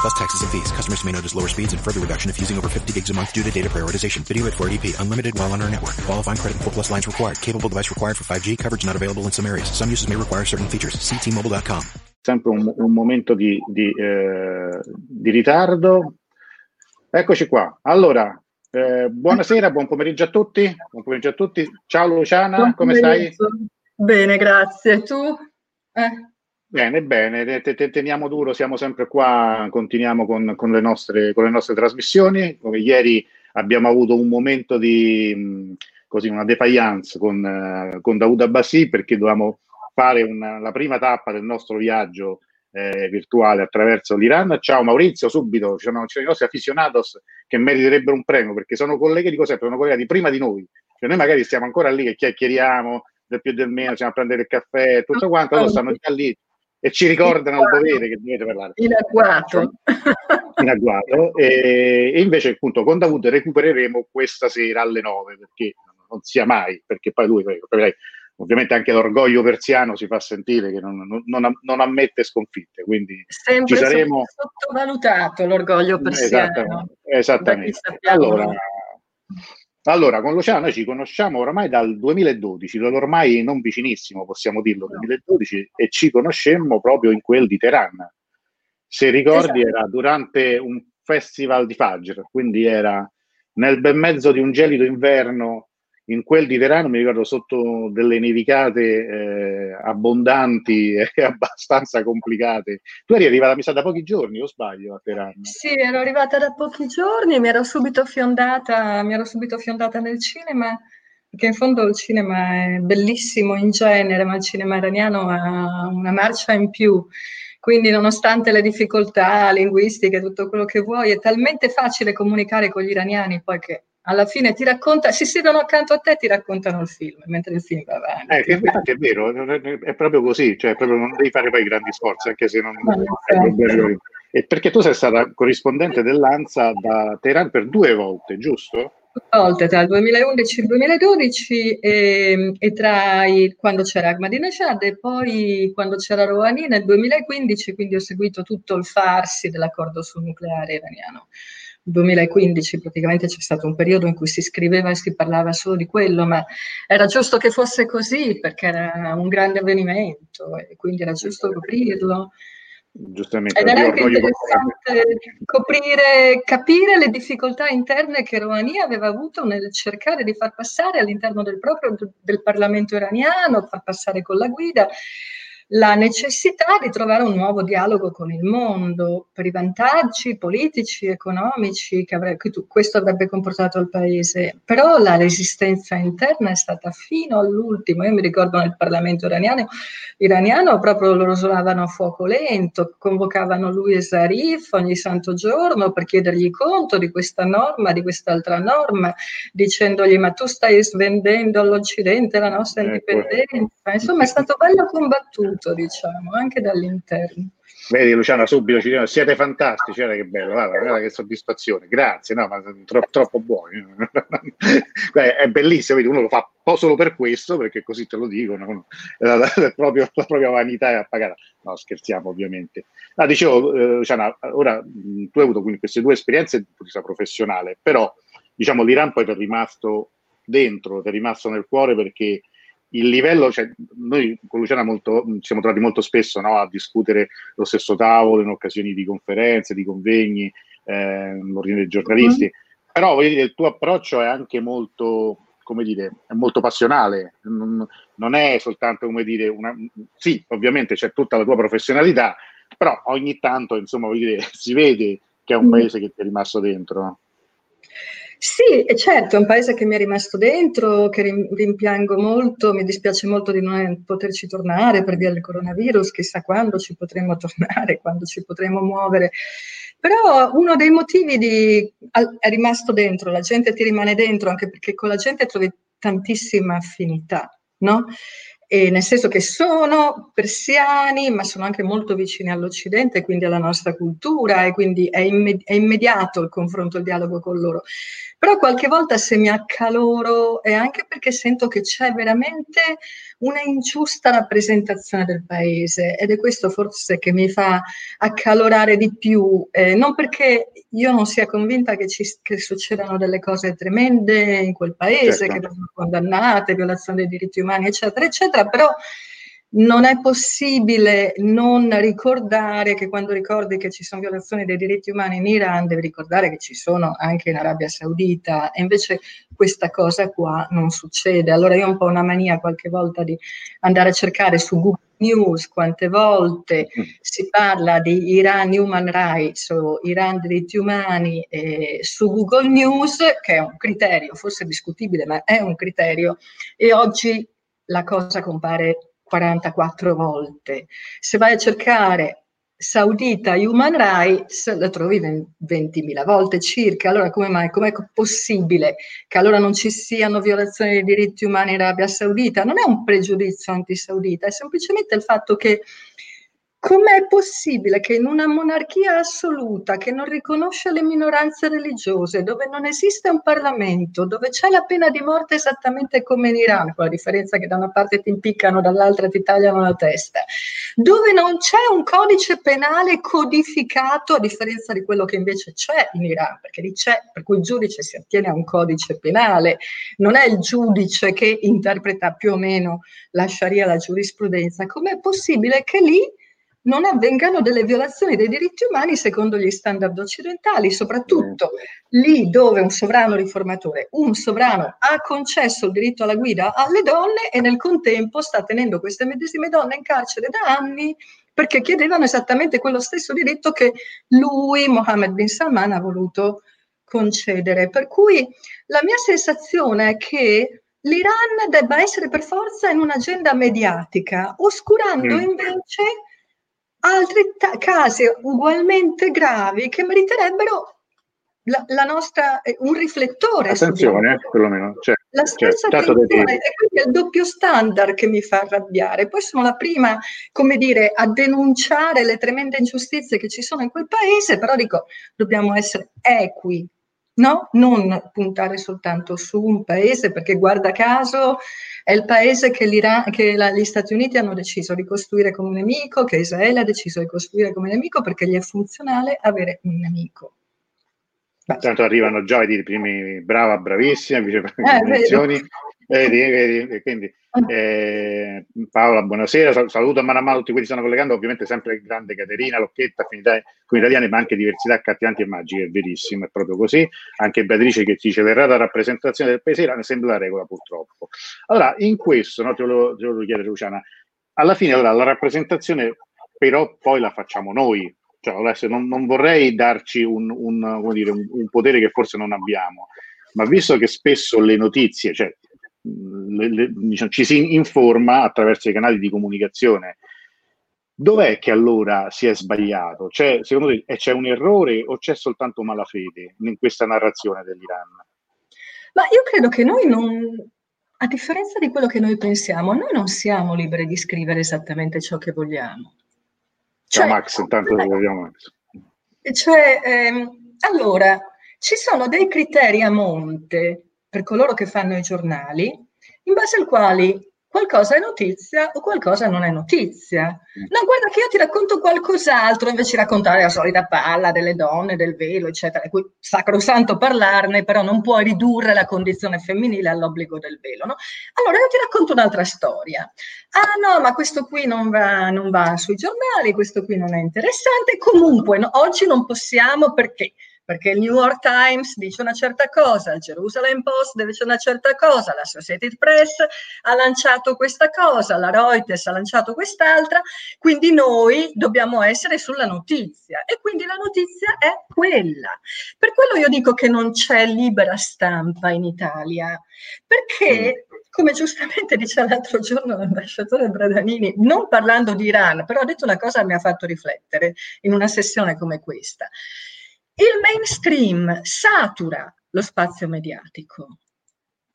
Plus taxes and fees. Customers may notice lower speeds and further reduction if using over 50 gigs a month due to data prioritization. Video at 480p. Unlimited while on our network. Qualifying credit and 4 plus lines required. Capable device required for 5G. Coverage not available in some areas. Some uses may require certain features. See T-Mobile.com. Sempre un, un momento di, di, eh, di ritardo. Eccoci qua. Allora, eh, buonasera, buon pomeriggio a tutti. Buon pomeriggio a tutti. Ciao Luciana, come stai? Bene, grazie. Tu? Eh, Bene, bene, te- te- teniamo duro, siamo sempre qua, continuiamo con, con le nostre, con le nostre trasmissioni. Come ieri abbiamo avuto un momento di mh, così, una defiance con, eh, con Daoud Abbassi perché dovevamo fare una- la prima tappa del nostro viaggio eh, virtuale attraverso l'Iran. Ciao Maurizio, subito, ci sono, ci sono i nostri aficionados che meriterebbero un premio perché sono colleghi di Cos'è? Sono colleghi prima di noi. Cioè, noi magari stiamo ancora lì che chiacchieriamo del più e del meno, siamo a prendere il caffè e tutto quanto, loro stanno già lì e ci ricordano il dovere che dovete parlare in agguato. in agguato e, e invece appunto con Davud recupereremo questa sera alle 9 perché non sia mai perché poi lui capirai, ovviamente anche l'orgoglio persiano si fa sentire che non, non- non- ammette sconfitte quindi Sempre ci saremo sottovalutato l'orgoglio persiano. esattamente, esattamente. Allora. Allora, con Luciano noi ci conosciamo oramai dal 2012, ormai non vicinissimo, possiamo dirlo, 2012, e ci conoscemmo proprio in quel di Teheran. Se ricordi Esatto. era durante un festival di Fajr, quindi era nel bel mezzo di un gelido inverno in quel di Teheran, mi ricordo sotto delle nevicate eh, abbondanti e abbastanza complicate. Tu eri arrivata, mi sa, da pochi giorni, o sbaglio, a Teheran? Sì, ero arrivata da pochi giorni, mi ero subito fiondata, mi ero subito fiondata nel cinema, perché in fondo il cinema è bellissimo in genere, ma il cinema iraniano ha una marcia in più. Quindi, nonostante le difficoltà linguistiche, tutto quello che vuoi, è talmente facile comunicare con gli iraniani poi che alla fine ti racconta, si siedono accanto a te e ti raccontano il film, mentre il film va avanti. Eh, infatti è vero, è proprio così, cioè proprio non devi fare poi grandi sforzi, anche se non hai problemi. E perché tu sei stata corrispondente dell'ANSA da Teheran per due volte, giusto? volte tra il 2011 e il 2012 e, e tra i, quando c'era Ahmadinejad e poi quando c'era Rouhani nel 2015, quindi ho seguito tutto il farsi dell'accordo sul nucleare iraniano. Nel 2015 praticamente c'è stato un periodo in cui si scriveva e si parlava solo di quello, ma era giusto che fosse così perché era un grande avvenimento e quindi era giusto coprirlo. Giustamente, Ed era anche interessante coprire, capire le difficoltà interne che Rouhani aveva avuto nel cercare di far passare all'interno del proprio del Parlamento iraniano, far passare con la guida la necessità di trovare un nuovo dialogo con il mondo per i vantaggi politici, economici che, avrebbe, che tu, questo avrebbe comportato il paese. Però la resistenza interna è stata fino all'ultimo. Io mi ricordo nel Parlamento iraniano, iraniano proprio lo rosolavano a fuoco lento, convocavano lui e Zarif ogni santo giorno per chiedergli conto di questa norma, di quest'altra norma, dicendogli ma tu stai svendendo all'Occidente la nostra Ecco. indipendenza. Insomma è stato bello combattuto diciamo, anche dall'interno. Vedi Luciana, subito ci dicono siete fantastici, guarda che bello, guarda, guarda che soddisfazione, grazie, no, ma tro- troppo buoni. È bellissimo, vedi, uno lo fa solo per questo, perché così te lo dicono, no? la, la- la- proprio, la propria vanità è appagata. No, scherziamo ovviamente. Ah, dicevo, eh, Luciana, ora tu hai avuto quindi queste due esperienze di vita professionale, però diciamo l'Iran poi ti è rimasto dentro, ti è rimasto nel cuore perché il livello, cioè, noi con Luciana molto, ci siamo trovati molto spesso no, a discutere lo stesso tavolo in occasioni di conferenze, di convegni, eh, l'ordine dei giornalisti, però voglio dire, il tuo approccio è anche molto, come dire, è molto passionale, non, non è soltanto come dire, una, sì, ovviamente c'è tutta la tua professionalità, però ogni tanto, insomma, dire, si vede che è un mm. paese che ti è rimasto dentro. Sì, certo, è un paese che mi è rimasto dentro, che rimpiango molto, mi dispiace molto di non poterci tornare per via del coronavirus, chissà quando ci potremo tornare, quando ci potremo muovere. Però uno dei motivi di, è rimasto dentro, la gente ti rimane dentro, anche perché con la gente trovi tantissima affinità, no? E nel senso che sono persiani, ma sono anche molto vicini all'Occidente, quindi alla nostra cultura, e quindi è, è immediato il confronto, il dialogo con loro. Però qualche volta se mi accaloro è anche perché sento che c'è veramente una ingiusta rappresentazione del paese ed è questo forse che mi fa accalorare di più, eh, non perché io non sia convinta che, ci, che, succedano delle cose tremende in quel paese, certo. che vengono condannate, violazione dei diritti umani, eccetera, eccetera, però non è possibile non ricordare che quando ricordi che ci sono violazioni dei diritti umani in Iran, devi ricordare che ci sono anche in Arabia Saudita e invece questa cosa qua non succede. Allora io ho un po' una mania qualche volta di andare a cercare su Google News quante volte mm. si parla di Iran Human Rights o Iran diritti umani eh, su Google News, che è un criterio, forse discutibile, ma è un criterio, e oggi la cosa compare 44 volte. Se vai a cercare Saudita Human Rights la trovi 20.000 volte circa. Allora come mai? Com'è possibile che allora non ci siano violazioni dei diritti umani in Arabia Saudita? Non è un pregiudizio antisaudita, è semplicemente il fatto che Com'è possibile che in una monarchia assoluta che non riconosce le minoranze religiose, dove non esiste un Parlamento, dove c'è la pena di morte esattamente come in Iran, con la differenza che da una parte ti impiccano, dall'altra ti tagliano la testa, dove non c'è un codice penale codificato, a differenza di quello che invece c'è in Iran, perché lì c'è, per cui il giudice si attiene a un codice penale, non è il giudice che interpreta più o meno la Sharia, la giurisprudenza, com'è possibile che lì non avvengano delle violazioni dei diritti umani secondo gli standard occidentali, soprattutto lì dove un sovrano riformatore, un sovrano ha concesso il diritto alla guida alle donne e nel contempo sta tenendo queste medesime donne in carcere da anni perché chiedevano esattamente quello stesso diritto che lui, Mohammed bin Salman, ha voluto concedere. Per cui la mia sensazione è che l'Iran debba essere per forza in un'agenda mediatica, oscurando mm. invece altri ta- casi ugualmente gravi che meriterebbero la, la nostra, eh, un riflettore. Attenzione, perlomeno. Cioè, la stessa cioè, attenzione, e quindi è il doppio standard che mi fa arrabbiare. Poi sono la prima, come dire, a denunciare le tremende ingiustizie che ci sono in quel paese, però dico, dobbiamo essere equi no? Non puntare soltanto su un paese, perché guarda caso è il paese che, che la, gli Stati Uniti hanno deciso di costruire come un nemico, che Israele ha deciso di costruire come nemico perché gli è funzionale avere un nemico. Tanto arrivano già i primi brava, bravissima, vicepresidenti. Eh, Vedi, vedi, quindi. Eh, Paola, buonasera, saluto a mano a mano tutti quelli che stanno collegando, ovviamente sempre grande Caterina, Locchetta, affinità con italiani, ma anche diversità accattivanti e magiche, è verissimo, è proprio così. Anche Beatrice che dice l'errata rappresentazione del paese ne sembra la regola purtroppo. Allora, in questo, no, te, lo, te lo chiedere Luciana, alla fine allora, la rappresentazione però poi la facciamo noi, cioè, adesso non, non vorrei darci un, un, dire, un, un potere che forse non abbiamo, ma visto che spesso le notizie, cioè le, le, diciamo, ci si informa attraverso i canali di comunicazione. Dov'è che allora si è sbagliato? C'è, secondo te eh, c'è un errore o c'è soltanto malafede in questa narrazione dell'Iran? Ma io credo che noi non, a differenza di quello che noi pensiamo, noi non siamo liberi di scrivere esattamente ciò che vogliamo. Ciao cioè, Max, intanto lo vogliamo Max. Cioè, ehm, allora, ci sono dei criteri a monte per coloro che fanno i giornali, in base al quali qualcosa è notizia o qualcosa non è notizia. Mm. No, guarda che io ti racconto qualcos'altro invece di raccontare la solita palla delle donne, del velo, eccetera. Cui sacrosanto parlarne, però non puoi ridurre la condizione femminile all'obbligo del velo, no? Allora io ti racconto un'altra storia. Ah no, ma questo qui non va, non va sui giornali, questo qui non è interessante. Comunque no, oggi non possiamo perché perché il New York Times dice una certa cosa, il Jerusalem Post dice una certa cosa, la Associated Press ha lanciato questa cosa, la Reuters ha lanciato quest'altra, quindi noi dobbiamo essere sulla notizia e quindi la notizia è quella. Per quello io dico che non c'è libera stampa in Italia, perché come giustamente diceva l'altro giorno l'ambasciatore Bradanini, non parlando di Iran, però ha detto una cosa che mi ha fatto riflettere in una sessione come questa. Il mainstream satura lo spazio mediatico,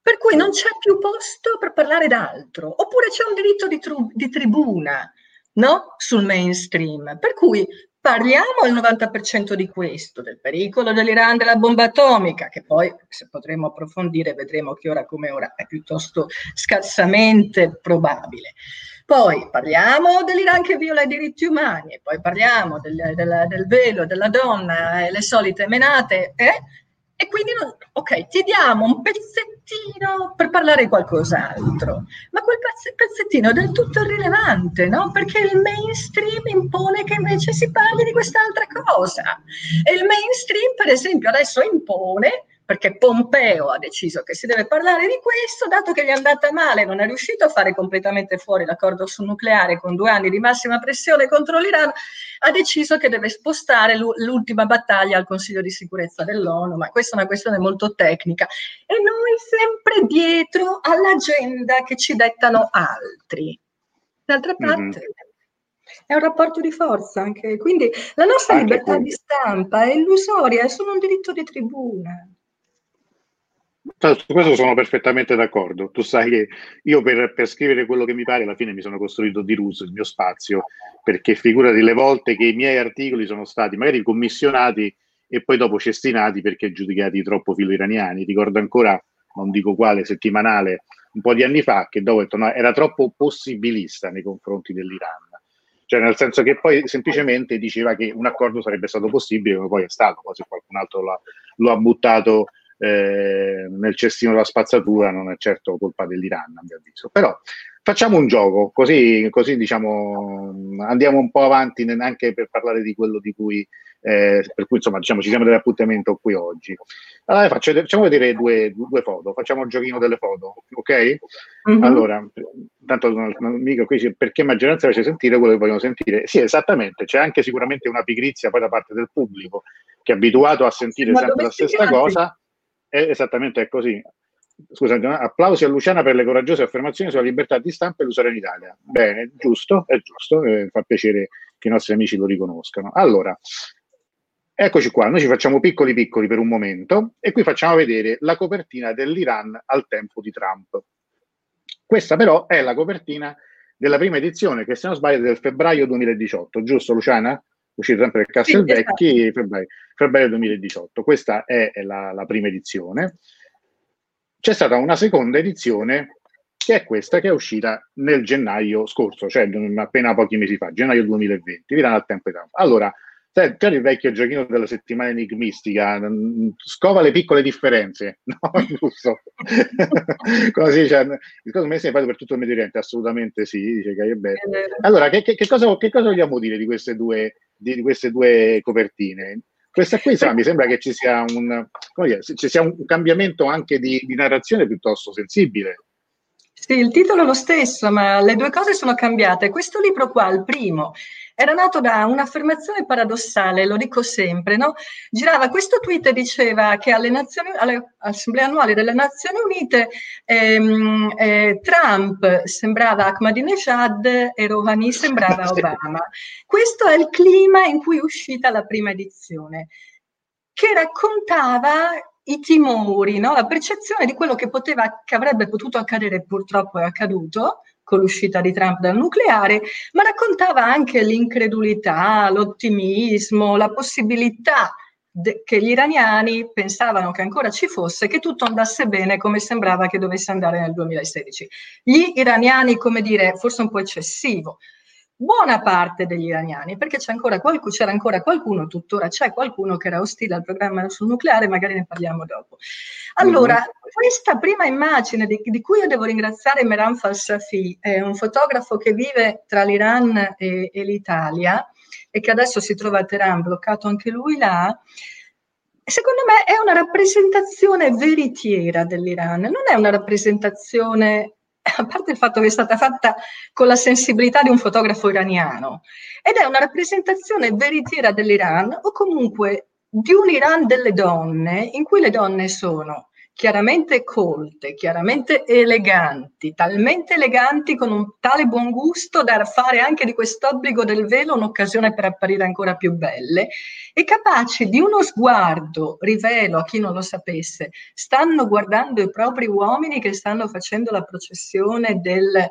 per cui non c'è più posto per parlare d'altro, oppure c'è un diritto di, tru- di tribuna no? sul mainstream, per cui parliamo al 90% di questo, del pericolo dell'Iran della bomba atomica, che poi se potremo approfondire vedremo che ora come ora è piuttosto scarsamente probabile. Poi parliamo dell'Iran che viola i diritti umani, poi parliamo del, del, del velo della donna e le solite menate, eh? e quindi, ok, ti diamo un pezzettino per parlare di qualcos'altro, ma quel pezzettino è del tutto irrilevante, no? Perché il mainstream impone che invece si parli di quest'altra cosa. E il mainstream, per esempio, adesso impone perché Pompeo ha deciso che si deve parlare di questo, dato che gli è andata male, non è riuscito a fare completamente fuori l'accordo sul nucleare con due anni di massima pressione contro l'Iran, ha deciso che deve spostare l'ultima battaglia al Consiglio di sicurezza dell'ONU, ma questa è una questione molto tecnica. E noi sempre dietro all'agenda che ci dettano altri. D'altra mhm. parte... Mm-hmm è un rapporto di forza anche. Quindi la nostra anche libertà qui. di stampa è illusoria, è solo un diritto di tribuna. Su questo sono perfettamente d'accordo. Tu sai che io per, per, scrivere quello che mi pare alla fine mi sono costruito di Rus il mio spazio, perché figurati le volte che i miei articoli sono stati magari commissionati e poi dopo cestinati perché giudicati troppo filo-iraniani. Ricordo ancora, non dico quale, settimanale, un po' di anni fa, che dopo no, era troppo possibilista nei confronti dell'Iran. Cioè, nel senso che poi semplicemente diceva che un accordo sarebbe stato possibile, come poi è stato, se qualcun altro lo ha buttato eh, nel cestino della spazzatura non è certo colpa dell'Iran, a mio avviso. Però facciamo un gioco, così, così diciamo, andiamo un po' avanti anche per parlare di quello di cui, eh, per cui insomma, diciamo, ci siamo dell'appuntamento qui oggi. Allora, faccio, facciamo vedere due, due, foto, facciamo il giochino delle foto, ok? Mm-hmm. Allora, tanto mica qui perché maggioranza piace sentire quello che vogliono sentire. Sì, esattamente, c'è anche sicuramente una pigrizia poi da parte del pubblico che è abituato a sentire Ma sempre la stessa cosa è esattamente è così. Scusate, applausi a Luciana per le coraggiose affermazioni sulla libertà di stampa e l'usare in Italia. Bene, giusto, è giusto, eh, fa piacere che i nostri amici lo riconoscano. Allora, eccoci qua, noi ci facciamo piccoli piccoli per un momento e qui facciamo vedere la copertina dell'Iran al tempo di Trump. Questa però è la copertina della prima edizione, che se non sbaglio è del febbraio 2018, giusto Luciana? Uscito sempre per Castelvecchi, sì, esatto. febbraio, febbraio, 2018. Questa è la, la prima edizione. C'è stata una seconda edizione che è questa che è uscita nel gennaio scorso, cioè appena pochi mesi fa, gennaio 2020, vi danno al tempo di tempo. Allora, c'è il vecchio giochino della settimana enigmistica, scova le piccole differenze, no? Giusto? Così, cioè, il caso si è fatto per tutto il Medio Oriente, assolutamente sì, dice è bello. Allora, che, che, che, cosa, che, cosa, vogliamo dire di queste due, di, queste due copertine? Questa qui insomma, mi sembra che ci sia un, dire, ci sia un cambiamento anche di, di narrazione piuttosto sensibile. Sì, il titolo è lo stesso, ma le due cose sono cambiate. Questo libro qua, il primo, era nato da un'affermazione paradossale, lo dico sempre, no? Girava questo tweet e diceva che alle, nazioni, alle assemblee annuali delle Nazioni Unite ehm, eh, Trump sembrava Ahmadinejad e Rouhani sembrava Obama. Questo è il clima in cui è uscita la prima edizione, che raccontava i timori, no? la percezione di quello che, poteva, che avrebbe potuto accadere, purtroppo è accaduto, con l'uscita di Trump dal nucleare, ma raccontava anche l'incredulità, l'ottimismo, la possibilità de- che gli iraniani pensavano che ancora ci fosse, che tutto andasse bene come sembrava che dovesse andare nel 2016. Gli iraniani, come dire, forse un po' eccessivo, buona parte degli iraniani, perché c'è ancora qualcuno, c'era ancora qualcuno, tuttora c'è qualcuno che era ostile al programma sul nucleare, magari ne parliamo dopo. Allora, mm-hmm. questa prima immagine di, di, cui io devo ringraziare Meran Falsafi, è un fotografo che vive tra l'Iran e, e l'Italia e che adesso si trova a Teheran, bloccato anche lui là, secondo me è una rappresentazione veritiera dell'Iran, non è una rappresentazione a parte il fatto che è stata fatta con la sensibilità di un fotografo iraniano, ed è una rappresentazione veritiera dell'Iran o comunque di un Iran delle donne in cui le donne sono chiaramente colte, chiaramente eleganti, talmente eleganti con un tale buon gusto da fare anche di quest'obbligo del velo un'occasione per apparire ancora più belle e capaci di uno sguardo, rivelo a chi non lo sapesse, stanno guardando i propri uomini che stanno facendo la processione del,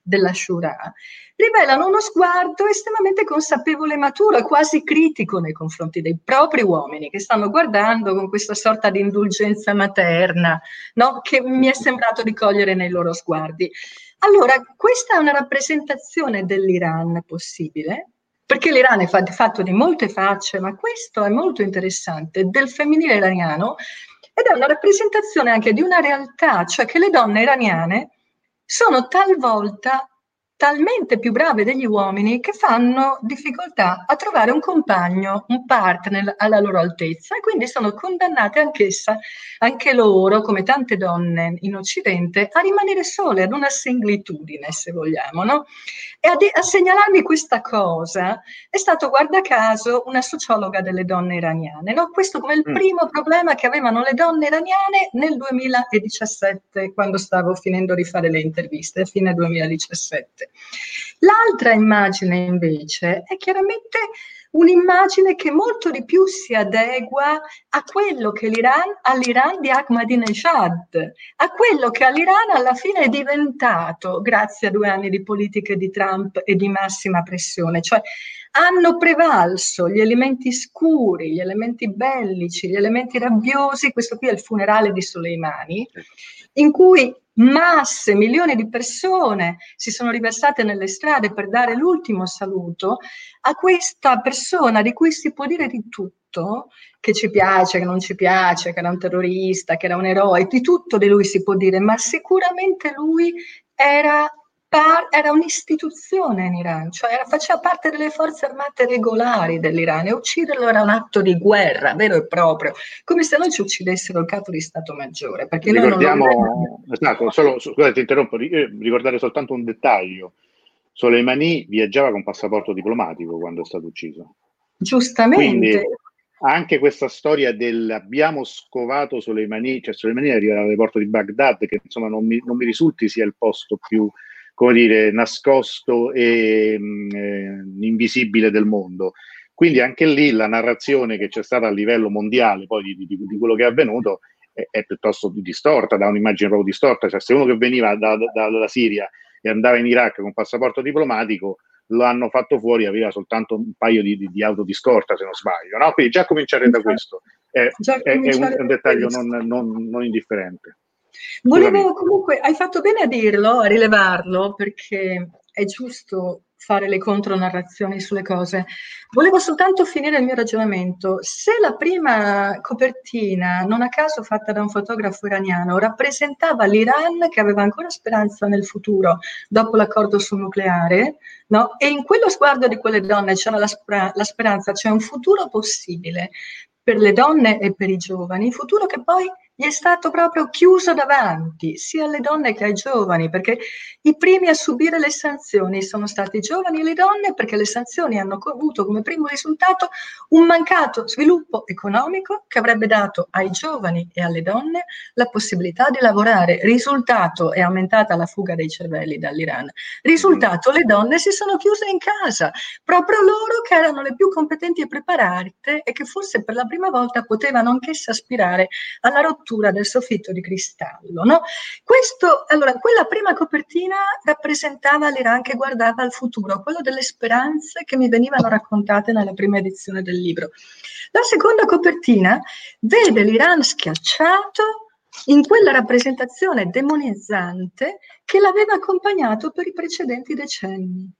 della Shura rivelano uno sguardo estremamente consapevole e maturo quasi critico nei confronti dei propri uomini che stanno guardando con questa sorta di indulgenza materna no? che mi è sembrato di cogliere nei loro sguardi. Allora, questa è una rappresentazione dell'Iran possibile, perché l'Iran è fatto di molte facce, ma questo è molto interessante, del femminile iraniano, ed è una rappresentazione anche di una realtà, cioè che le donne iraniane sono talvolta talmente più brave degli uomini che fanno difficoltà a trovare un compagno, un partner alla loro altezza e quindi sono condannate anch'essa, anche loro, come tante donne in Occidente, a rimanere sole, ad una singlitudine, se vogliamo. No? E a, de- a segnalarmi questa cosa è stato, guarda caso, una sociologa delle donne iraniane. No? Questo come il mm. primo problema che avevano le donne iraniane nel 2017, quando stavo finendo di fare le interviste, fine 2017. L'altra immagine invece è chiaramente un'immagine che molto di più si adegua a quello che l'Iran, all'Iran di Ahmadinejad, a quello che all'Iran alla fine è diventato grazie a due anni di politiche di Trump e di massima pressione, cioè hanno prevalso gli elementi scuri, gli elementi bellici, gli elementi rabbiosi, questo qui è il funerale di Soleimani, in cui masse, milioni di persone si sono riversate nelle strade per dare l'ultimo saluto a questa persona di cui si può dire di tutto, che ci piace, che non ci piace, che era un terrorista, che era un eroe, di tutto di lui si può dire, ma sicuramente lui era par- era un'istituzione in Iran, cioè era, faceva parte delle forze armate regolari dell'Iran e ucciderlo era un atto di guerra vero e proprio, come se non ci uccidessero il capo di Stato Maggiore. Perché Ricordiamo, non esatto, solo, scusate, ti interrompo, ricordare soltanto un dettaglio. Soleimani viaggiava con passaporto diplomatico quando è stato ucciso. Giustamente. Quindi, anche questa storia del abbiamo scovato Soleimani, cioè Soleimani arriva all'aeroporto di Baghdad, che insomma non mi, non mi risulti sia il posto più come dire, nascosto e mh, mm, eh, invisibile del mondo. Quindi anche lì la narrazione che c'è stata a livello mondiale poi di, di, di quello che è avvenuto è, è, piuttosto distorta, da un'immagine proprio distorta. Cioè, se uno che veniva da, da, dalla Siria e andava in Iraq con passaporto diplomatico, lo hanno fatto fuori, aveva soltanto un paio di, di, di auto di scorta, se non sbaglio. No? Quindi già cominciare da questo è, è, è un, un, dettaglio non, non, non indifferente. Volevo comunque, hai fatto bene a dirlo, a rilevarlo, perché è giusto fare le contronarrazioni sulle cose. Volevo soltanto finire il mio ragionamento. Se la prima copertina, non a caso fatta da un fotografo iraniano, rappresentava l'Iran che aveva ancora speranza nel futuro dopo l'accordo sul nucleare, no? e in quello sguardo di quelle donne c'era la, spra- la speranza, c'è un futuro possibile per le donne e per i giovani, futuro che poi gli è stato proprio chiuso davanti, sia alle donne che ai giovani, perché i primi a subire le sanzioni sono stati i giovani e le donne, perché le sanzioni hanno avuto come primo risultato un mancato sviluppo economico che avrebbe dato ai giovani e alle donne la possibilità di lavorare. Risultato è aumentata la fuga dei cervelli dall'Iran. Risultato le donne si sono chiuse in casa, proprio loro che erano le più competenti e preparate e che forse per la prima volta potevano anch'esse aspirare alla rottura rottura del soffitto di cristallo. No? Questo, allora, quella prima copertina rappresentava l'Iran che guardava al futuro, quello delle speranze che mi venivano raccontate nella prima edizione del libro. La seconda copertina vede l'Iran schiacciato in quella rappresentazione demonizzante che l'aveva accompagnato per i precedenti decenni.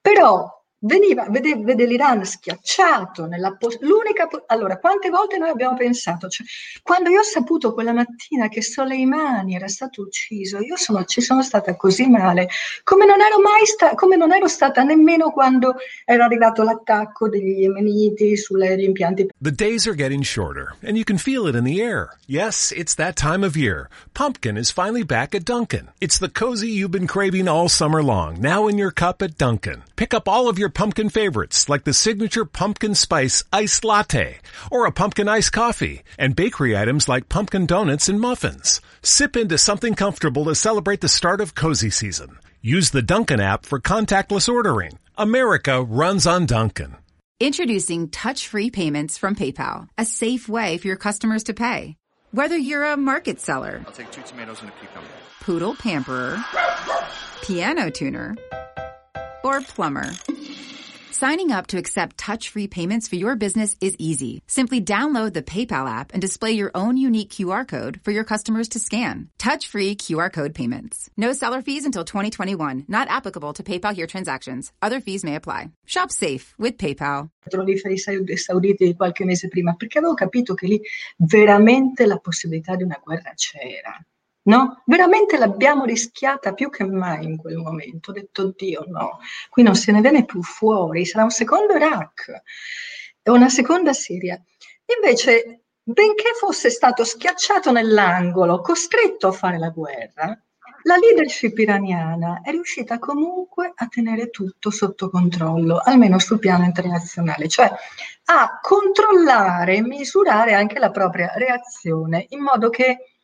Però veniva, vede, vede l'Iran schiacciato nella pos- l'unica allora quante volte noi abbiamo pensato cioè, quando io ho saputo quella mattina che Soleimani era stato ucciso io sono, ci sono stata così male come non ero mai sta- come non ero stata nemmeno quando era arrivato l'attacco degli yemeniti sulle impianti The days are getting shorter and you can feel it in the air. Yes it's that time of year. Pumpkin is finally back at Dunkin' it's the cozy you've been craving all summer long now in your cup at Dunkin' pick up all of your pumpkin favorites like the signature pumpkin spice iced latte or a pumpkin iced coffee and bakery items like pumpkin donuts and muffins. Sip into something comfortable to celebrate the start of cozy season. Use the Dunkin' app for contactless ordering. America runs on Dunkin'. Introducing touch-free payments from PayPal, a safe way for your customers to pay. Whether you're a market seller, I'll take two tomatoes and a cucumber. poodle pamperer, piano tuner, or plumber. Signing up to accept touch-free payments for your business is easy. Simply download the PayPal app and display your own unique QR code for your customers to scan. Touch-free QR code payments. No seller fees until 2021. Not applicable to PayPal here transactions. Other fees may apply. Shop safe with PayPal. sauditi di qualche mese prima, perché avevo capito che lì veramente la possibilità di una guerra c'era. No, veramente l'abbiamo rischiata più che mai in quel momento. Ho detto, Dio, no, qui non se ne viene più fuori, sarà un secondo Iraq una seconda Siria. Invece, benché fosse stato schiacciato nell'angolo, costretto a fare la guerra, la leadership iraniana è riuscita comunque a tenere tutto sotto controllo, almeno sul piano internazionale, cioè a controllare e misurare anche la propria reazione, in modo che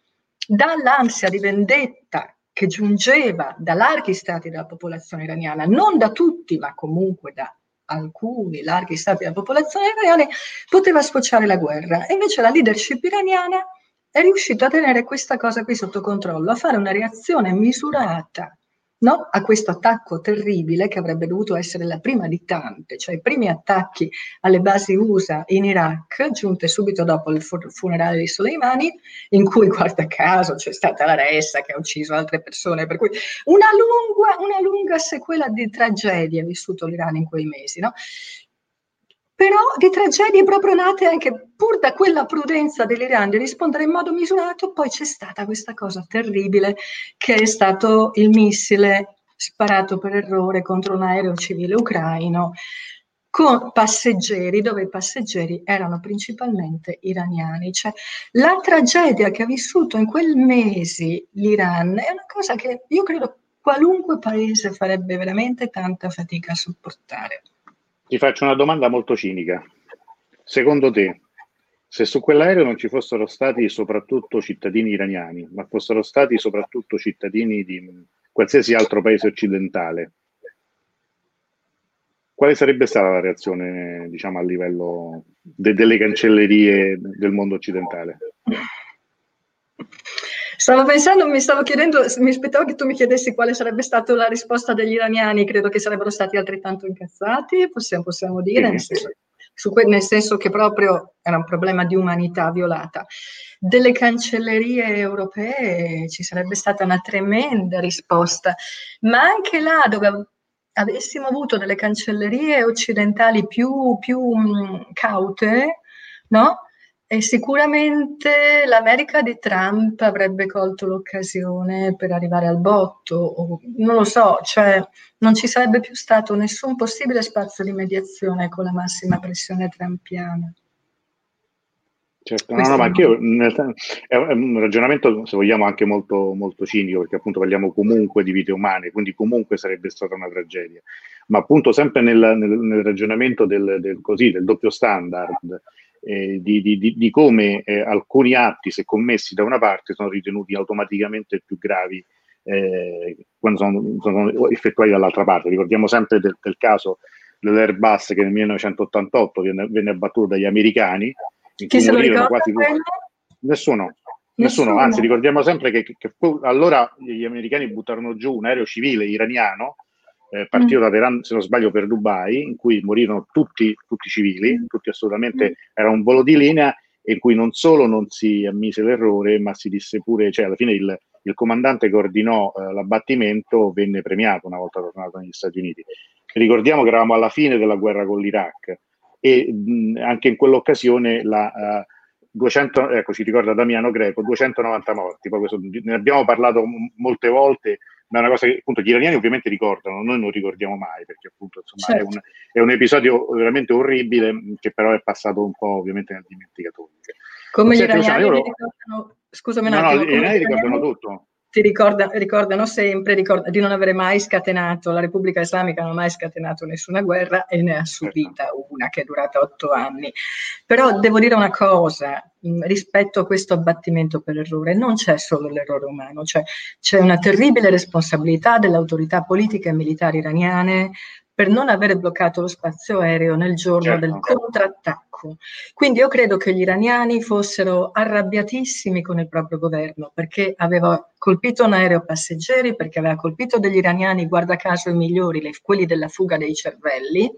dall'ansia di vendetta che giungeva da larghi stati della popolazione iraniana, non da tutti, ma comunque da alcuni larghi stati della popolazione iraniana, poteva sfociare la guerra. E invece la leadership iraniana è riuscita a tenere questa cosa qui sotto controllo, a fare una reazione misurata no? a questo attacco terribile che avrebbe dovuto essere la prima di tante, cioè i primi attacchi alle basi USA in Iraq, giunte subito dopo il fu- funerale di Soleimani, in cui, guarda caso, c'è stata la ressa che ha ucciso altre persone, per cui una lunga, una lunga sequela di tragedie ha vissuto l'Iran in quei mesi, no? Però di tragedie proprio nate anche pur da quella prudenza dell'Iran di rispondere in modo misurato, poi c'è stata questa cosa terribile che è stato il missile sparato per errore contro un aereo civile ucraino con passeggeri, dove i passeggeri erano principalmente iraniani. Cioè, la tragedia che ha vissuto in quel mesi l'Iran è una cosa che io credo qualunque paese farebbe veramente tanta fatica a sopportare. Ti faccio una domanda molto cinica. Secondo te, se su quell'aereo non ci fossero stati soprattutto cittadini iraniani, ma fossero stati soprattutto cittadini di qualsiasi altro paese occidentale, quale sarebbe stata la reazione, diciamo, a livello de- delle cancellerie del mondo occidentale? Stavo pensando, mi stavo chiedendo, mi aspettavo che tu mi chiedessi quale sarebbe stata la risposta degli iraniani, credo che sarebbero stati altrettanto incazzati, possiamo, possiamo dire, nel senso, que- nel senso che proprio era un problema di umanità violata. Delle cancellerie europee ci sarebbe stata una tremenda risposta, ma anche là dove avessimo avuto delle cancellerie occidentali più, più mh, caute, no? E sicuramente l'America di Trump avrebbe colto l'occasione per arrivare al botto, o non lo so, cioè non ci sarebbe più stato nessun possibile spazio di mediazione con la massima pressione trumpiana. Certo, no, no, ma anche io, nel, è un ragionamento, se vogliamo, anche molto, molto cinico, perché appunto parliamo comunque di vite umane, quindi comunque sarebbe stata una tragedia. Ma appunto sempre nel, nel, nel ragionamento del, del, così, del doppio standard, eh, di, di, di, come eh, alcuni atti, se commessi da una parte, sono ritenuti automaticamente più gravi eh, quando sono, sono, effettuati dall'altra parte. Ricordiamo sempre del, del caso dell'Airbus che nel 1988 venne, venne abbattuto dagli americani, in Chi se lo ricorda quasi? Nessuno. Nessuno, anzi ricordiamo sempre che, che- che allora gli americani buttarono giù un aereo civile iraniano, eh, partito Mm. da Teheran, se non sbaglio, per Dubai, in cui morirono tutti, tutti civili, tutti assolutamente, era un volo di linea in cui non solo non si ammise l'errore, ma si disse pure, cioè alla fine il, il comandante che ordinò eh, l'abbattimento venne premiato una volta tornato negli Stati Uniti. Ricordiamo che eravamo alla fine della guerra con l'Iraq e mh, anche in quell'occasione la... Uh, 200, ecco, ci ricorda Damiano Greco, 290 morti, poi questo, ne abbiamo parlato molte volte, ma è una cosa che appunto gli iraniani ovviamente ricordano, noi non ricordiamo mai, perché appunto insomma, certo. è, un, è, un, episodio veramente orribile che però è passato un po' ovviamente nel dimenticatoio. Come gli iraniani io... ricordano, scusami un attimo, no, no, gli iraniani ricordano tutto ti ricorda, ricordano sempre ricorda, di non avere mai scatenato, la Repubblica Islamica non ha mai scatenato nessuna guerra e ne ha subita una che è durata otto anni. Però devo dire una cosa rispetto a questo abbattimento per errore, non c'è solo l'errore umano, cioè c'è una terribile responsabilità delle autorità politiche e militari iraniane per non avere bloccato lo spazio aereo nel giorno certo. del contrattacco. Quindi io credo che gli iraniani fossero arrabbiatissimi con il proprio governo perché aveva colpito un aereo passeggeri, perché aveva colpito degli iraniani, guarda caso i migliori, quelli della fuga dei cervelli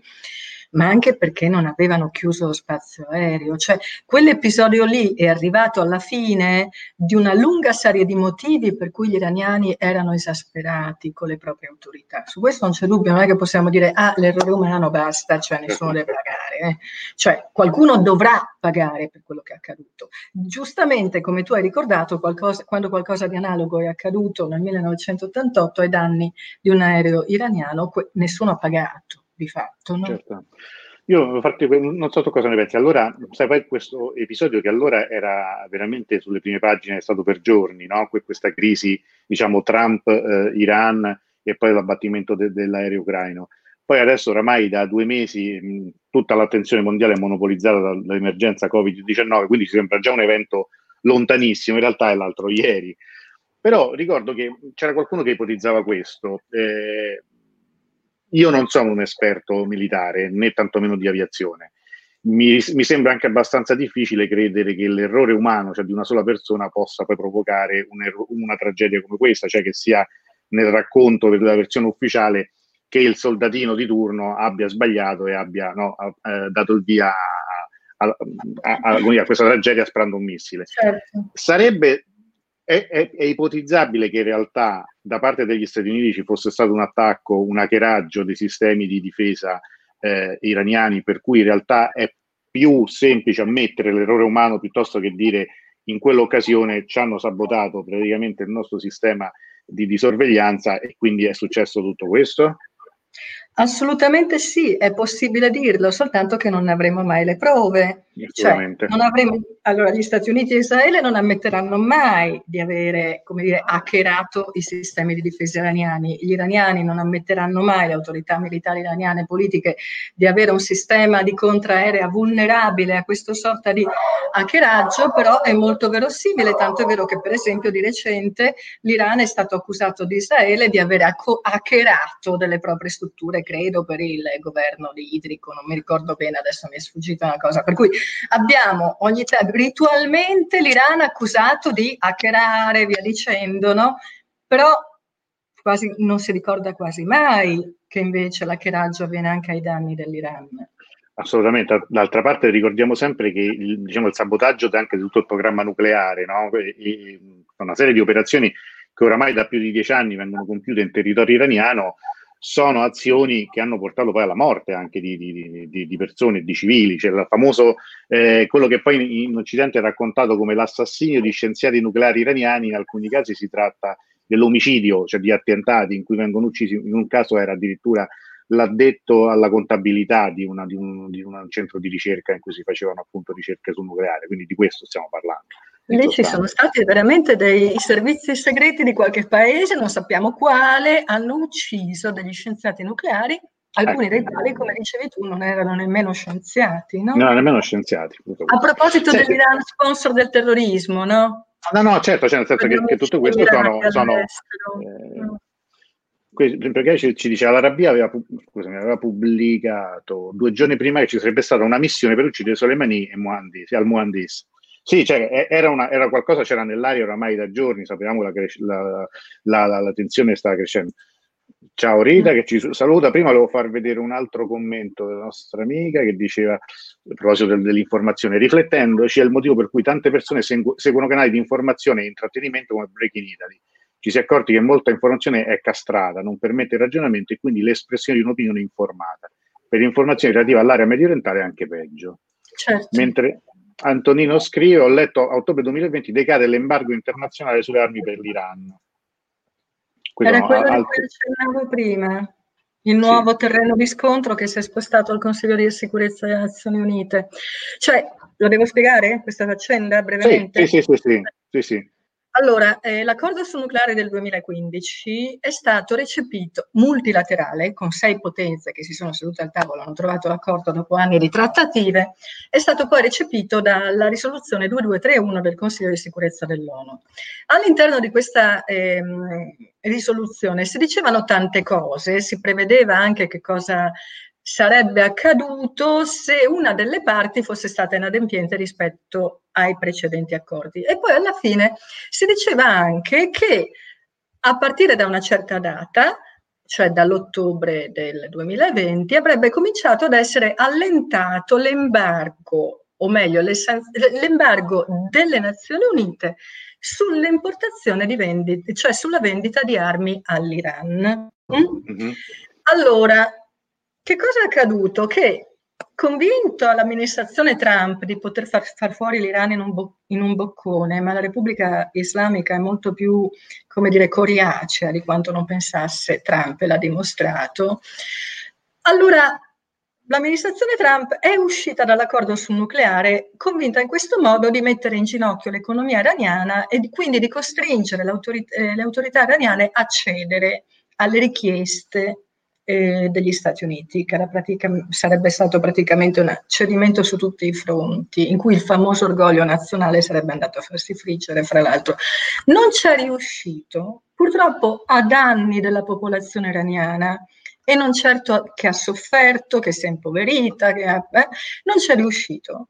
ma anche perché non avevano chiuso lo spazio aereo. Cioè, quell'episodio lì è arrivato alla fine di una lunga serie di motivi per cui gli iraniani erano esasperati con le proprie autorità. Su questo non c'è dubbio, non è che possiamo dire, ah, l'errore umano basta, cioè nessuno deve pagare. Eh. Cioè, qualcuno dovrà pagare per quello che è accaduto. Giustamente, come tu hai ricordato, qualcosa, quando qualcosa di analogo è accaduto nel 1988 ai danni di un aereo iraniano, que- nessuno ha pagato di fatto. No? Certo. Io infatti non so tu cosa ne pensi. Allora, sai poi questo episodio che allora era veramente sulle prime pagine, è stato per giorni, no? Questa crisi, diciamo, Trump-Iran eh, e poi l'abbattimento de- dell'aereo ucraino. Poi adesso oramai da due mesi mh, tutta l'attenzione mondiale è monopolizzata dall'emergenza Covid-19, quindi ci sembra già un evento lontanissimo, in realtà è l'altro ieri. Però ricordo che c'era qualcuno che ipotizzava questo. Eh, io non sono un esperto militare, né tantomeno di aviazione. Mi, mi, sembra anche abbastanza difficile credere che l'errore umano, cioè di una sola persona, possa poi provocare un erro, una tragedia come questa, cioè che sia nel racconto della versione ufficiale che il soldatino di turno abbia sbagliato e abbia no, eh, dato il via a, a, a, a, questa tragedia sparando un missile. Certo. Sarebbe è, è, è, ipotizzabile che in realtà da parte degli Stati Uniti ci fosse stato un attacco, un hackeraggio dei sistemi di difesa eh, iraniani, per cui in realtà è più semplice ammettere l'errore umano piuttosto che dire in quell'occasione ci hanno sabotato praticamente il nostro sistema di, di sorveglianza e quindi è successo tutto questo? Assolutamente sì, è possibile dirlo, soltanto che non ne avremo mai le prove. Cioè, avremo, allora, gli Stati Uniti e Israele non ammetteranno mai di avere, come dire, hackerato i sistemi di difesa iraniani. Gli iraniani non ammetteranno mai, le autorità militari iraniane e politiche, di avere un sistema di contraerea vulnerabile a questo sorta di hackeraggio, però è molto verosimile, tanto è vero che per esempio di recente l'Iran è stato accusato di Israele di aver hackerato delle proprie strutture credo per il governo di idrico, non mi ricordo bene, adesso mi è sfuggita una cosa. Per cui abbiamo ogni tempo ritualmente l'Iran accusato di hackerare, via dicendo, no? Però quasi non si ricorda quasi mai che invece l'hackeraggio avviene anche ai danni dell'Iran. Assolutamente, d'altra parte ricordiamo sempre che il, diciamo, il sabotaggio anche di tutto il programma nucleare, no? e, e, una serie di operazioni che oramai da più di dieci anni vengono compiute in territorio iraniano, sono azioni che hanno portato poi alla morte anche di, di, di, di persone, di civili. C'è il famoso, eh, quello che poi in Occidente è raccontato come l'assassinio di scienziati nucleari iraniani, in alcuni casi si tratta dell'omicidio, cioè di attentati in cui vengono uccisi, in un caso era addirittura l'addetto alla contabilità di, una, di, un, di un centro di ricerca in cui si facevano appunto ricerche sul nucleare, quindi di questo stiamo parlando. Lì ci sono stati veramente dei servizi segreti di qualche paese, non sappiamo quale, hanno ucciso degli scienziati nucleari, alcuni dei quali, come dicevi tu, non erano nemmeno scienziati. No, no nemmeno scienziati. A proposito sì, dell'Iran sponsor del terrorismo, no? No, no, certo, cioè nel senso che, che, tutto questo sono... sono eh, no. perché ci, ci diceva l'Arabia aveva, scusami, aveva pubblicato due giorni prima che ci sarebbe stata una missione per uccidere Soleimani e Muhandis, al Muhandis sì, cioè, era, una, era, qualcosa, c'era nell'aria oramai da giorni, sapevamo la, la, la, la tensione stava crescendo. Ciao Rita che ci saluta. Prima volevo far vedere un altro commento della nostra amica che diceva, a proposito del, dell'informazione, riflettendoci è il motivo per cui tante persone segu- seguono canali di informazione e intrattenimento come Breaking Italy. ci si è accorti che molta informazione è castrata, non permette il ragionamento e quindi l'espressione di un'opinione informata. Per informazioni relative all'area medio orientale è anche peggio. Certo. Mentre Antonino scrive, ho letto a ottobre 2020 decade l'embargo internazionale sulle armi per l'Iran. Questo Era quello di cui accennavo prima, il nuovo sì. terreno di scontro che si è spostato al Consiglio di sicurezza delle Nazioni Unite. Cioè, lo devo spiegare questa faccenda brevemente? Sì, sì, sì, sì, sì, sì. Allora, eh, l'accordo sul nucleare del 2015 è stato recepito multilaterale con sei potenze che si sono sedute al tavolo, hanno trovato l'accordo dopo anni di trattative, è stato poi recepito dalla risoluzione 2231 del Consiglio di sicurezza dell'ONU. All'interno di questa ehm, risoluzione si dicevano tante cose, si prevedeva anche che cosa sarebbe accaduto se una delle parti fosse stata inadempiente rispetto ai precedenti accordi. E poi alla fine si diceva anche che a partire da una certa data, cioè dall'ottobre del 2020, avrebbe cominciato ad essere allentato l'embargo, o meglio l'embargo delle Nazioni Unite sull'importazione di vendita, cioè sulla vendita di armi all'Iran. Mm? Mm-hmm. Allora, che cosa è accaduto? Che convinto l'amministrazione Trump di poter far, far fuori l'Iran in un, bo- in un, boccone, ma la Repubblica Islamica è molto più, come dire, coriacea di quanto non pensasse Trump e l'ha dimostrato, allora l'amministrazione Trump è uscita dall'accordo sul nucleare convinta in questo modo di mettere in ginocchio l'economia iraniana e di, quindi di costringere eh, le autorità iraniane a cedere alle richieste degli Stati Uniti, che sarebbe stato praticamente un cedimento su tutti i fronti, in cui il famoso orgoglio nazionale sarebbe andato a farsi friggere, fra l'altro. Non c'è riuscito, purtroppo a danni della popolazione iraniana, e non certo che ha sofferto, che si è impoverita, che ha, eh, non c'è riuscito.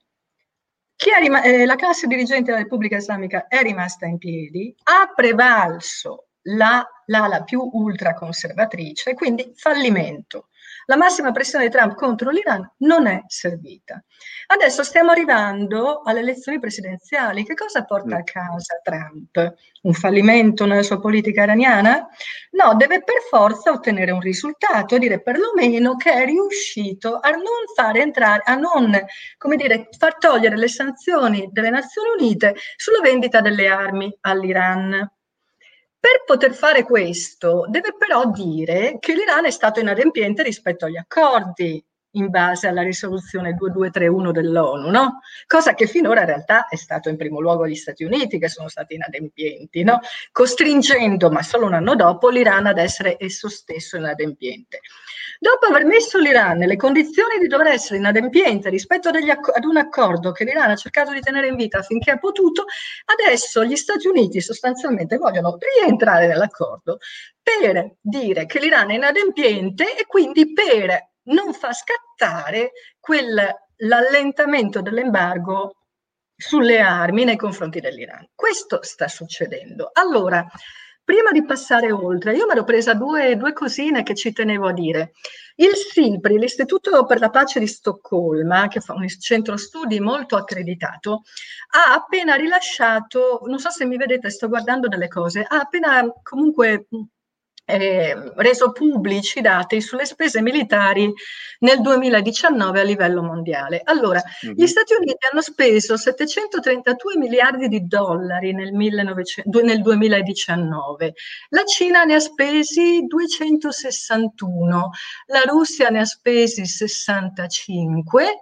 Rim- eh, la classe dirigente della Repubblica Islamica è rimasta in piedi, ha prevalso la, l'ala più ultraconservatrice, quindi fallimento. La massima pressione di Trump contro l'Iran non è servita. Adesso stiamo arrivando alle elezioni presidenziali. Che cosa porta a mm. casa Trump? Un fallimento nella sua politica iraniana? No, deve per forza ottenere un risultato, dire perlomeno che è riuscito a non fare entrare, a non, come dire, far togliere le sanzioni delle Nazioni Unite sulla vendita delle armi all'Iran. Per poter fare questo deve però dire che l'Iran è stato inadempiente rispetto agli accordi in base alla risoluzione 2231 dell'ONU, no? cosa che finora in realtà è stato in primo luogo gli Stati Uniti che sono stati inadempienti, no? costringendo, ma solo un anno dopo, l'Iran ad essere esso stesso inadempiente. Dopo aver messo l'Iran nelle condizioni di dover essere inadempiente rispetto acc- ad un accordo che l'Iran ha cercato di tenere in vita finché ha potuto, adesso gli Stati Uniti sostanzialmente vogliono rientrare nell'accordo per dire che l'Iran è inadempiente e quindi per non far scattare quel, l'allentamento dell'embargo sulle armi nei confronti dell'Iran. Questo sta succedendo. Allora, Prima di passare oltre, io mi ero presa due, due cosine che ci tenevo a dire. Il SIPRI, l'Istituto per la Pace di Stoccolma, che fa un centro studi molto accreditato, ha appena rilasciato, non so se mi vedete, sto guardando delle cose, ha appena comunque eh, reso pubblici i dati sulle spese militari nel 2019 a livello mondiale. Allora, mm-hmm. gli Stati Uniti hanno speso 732 miliardi di dollari nel, 1900, nel 2019, la Cina ne ha spesi 261, la Russia ne ha spesi 65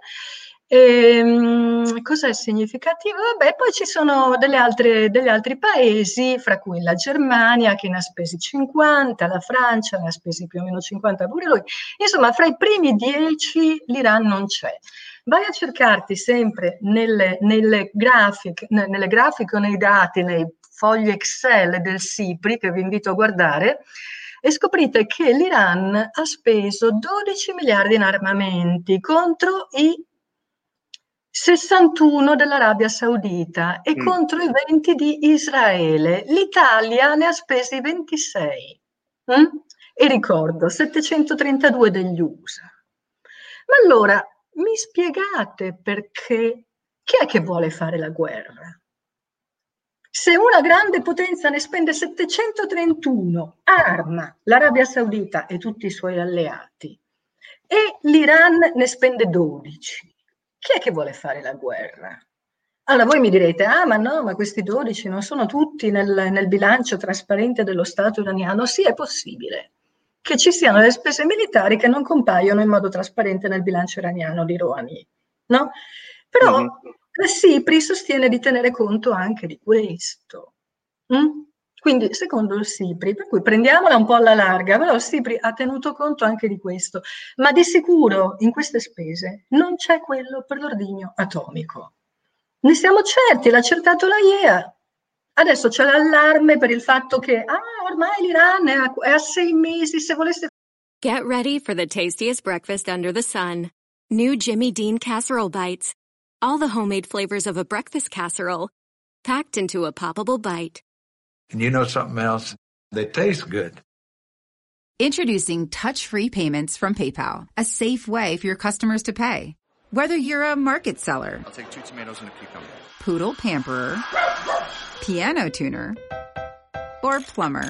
Ehm, cosa è significativo? Vabbè, poi ci sono altre, degli altri paesi, fra cui la Germania che ne ha spesi 50, la Francia ne ha spesi più o meno 50 pure lui. Insomma, fra i primi 10 l'Iran non c'è. Vai a cercarti sempre nelle, nelle, grafiche, nelle grafiche o nei dati, nei fogli Excel del SIPRI, che vi invito a guardare, e scoprite che l'Iran ha speso 12 miliardi in armamenti contro i 61 dell'Arabia Saudita e mm. contro i 20 di Israele. L'Italia ne ha spesi 26. Mm? E ricordo 732 degli USA. Ma allora mi spiegate perché chi è che vuole fare la guerra? Se una grande potenza ne spende 731, arma l'Arabia Saudita e tutti i suoi alleati, e l'Iran ne spende 12, chi è che vuole fare la guerra? Allora voi mi direte, ah ma no, ma questi 12 non sono tutti nel, nel bilancio trasparente dello Stato iraniano? Sì, è possibile che ci siano le spese militari che non compaiono in modo trasparente nel bilancio iraniano di Rouhani, no? Però mm-hmm. la SIPRI sostiene di tenere conto anche di questo. Mm? Quindi, secondo il SIPRI, per cui prendiamola un po' alla larga, però il SIPRI ha tenuto conto anche di questo, ma di sicuro in queste spese non c'è quello per l'ordigno atomico. Ne siamo certi, l'ha accertato la IEA. Adesso c'è l'allarme per il fatto che ah, ormai l'Iran è a, è a sei mesi, se volesse... Get ready for the tastiest breakfast under the sun. New Jimmy Dean Casserole Bites. All the homemade flavors of a breakfast casserole, packed into a poppable bite. And you know something else? They taste good. Introducing touch-free payments from PayPal, a safe way for your customers to pay. Whether you're a market seller, I'll take two tomatoes and a cucumber. poodle pamperer, piano tuner, or plumber.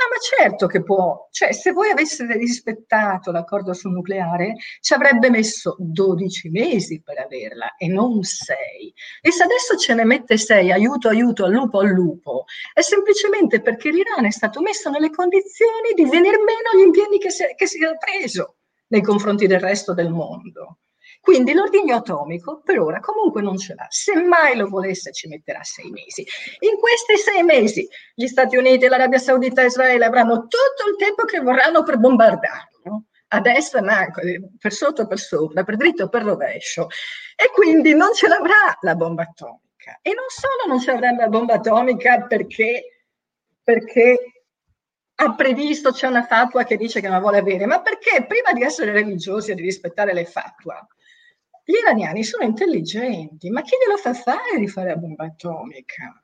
Ah, ma certo che può. Cioè, se voi aveste rispettato l'accordo sul nucleare, ci avrebbe messo 12 mesi per averla e non 6. E se adesso ce ne mette 6, aiuto, aiuto, al lupo, al lupo, è semplicemente perché l'Iran è stato messo nelle condizioni di venir meno agli impegni che si, che si era preso nei confronti del resto del mondo. Quindi l'ordigno atomico per ora comunque non ce l'ha. Se mai lo volesse ci metterà sei mesi. In questi sei mesi gli Stati Uniti, l'Arabia Saudita e Israele avranno tutto il tempo che vorranno per bombardarlo. A destra, per sotto, per sopra, per dritto, per rovescio. E quindi non ce l'avrà la bomba atomica. E non solo non ce l'avrà la bomba atomica perché, perché ha previsto, c'è una fatua che dice che non la vuole avere, ma perché prima di essere religiosi e di rispettare le fatua, gli iraniani sono intelligenti, ma chi glielo fa fare di fare la bomba atomica?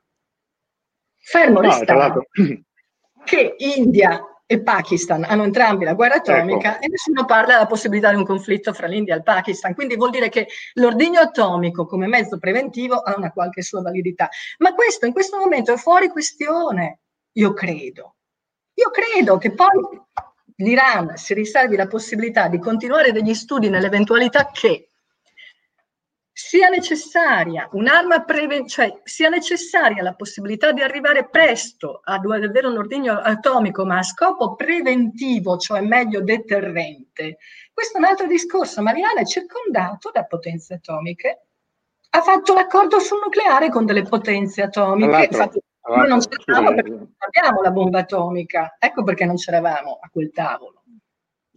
Fermo no, restando che India e Pakistan hanno entrambi la guerra atomica ecco. e nessuno parla della possibilità di un conflitto fra l'India e il Pakistan. Quindi vuol dire che l'ordigno atomico come mezzo preventivo ha una qualche sua validità. Ma questo in questo momento è fuori questione, io credo. Io credo che poi l'Iran si riservi la possibilità di continuare degli studi nell'eventualità che sia necessaria un'arma preventiva, cioè sia necessaria la possibilità di arrivare presto ad avere un ordigno atomico, ma a scopo preventivo, cioè meglio deterrente. Questo è un altro discorso. Mariana è circondato da potenze atomiche, ha fatto l'accordo sul nucleare con delle potenze atomiche. Infatti, noi non c'eravamo perché non abbiamo la bomba atomica, ecco perché non c'eravamo a quel tavolo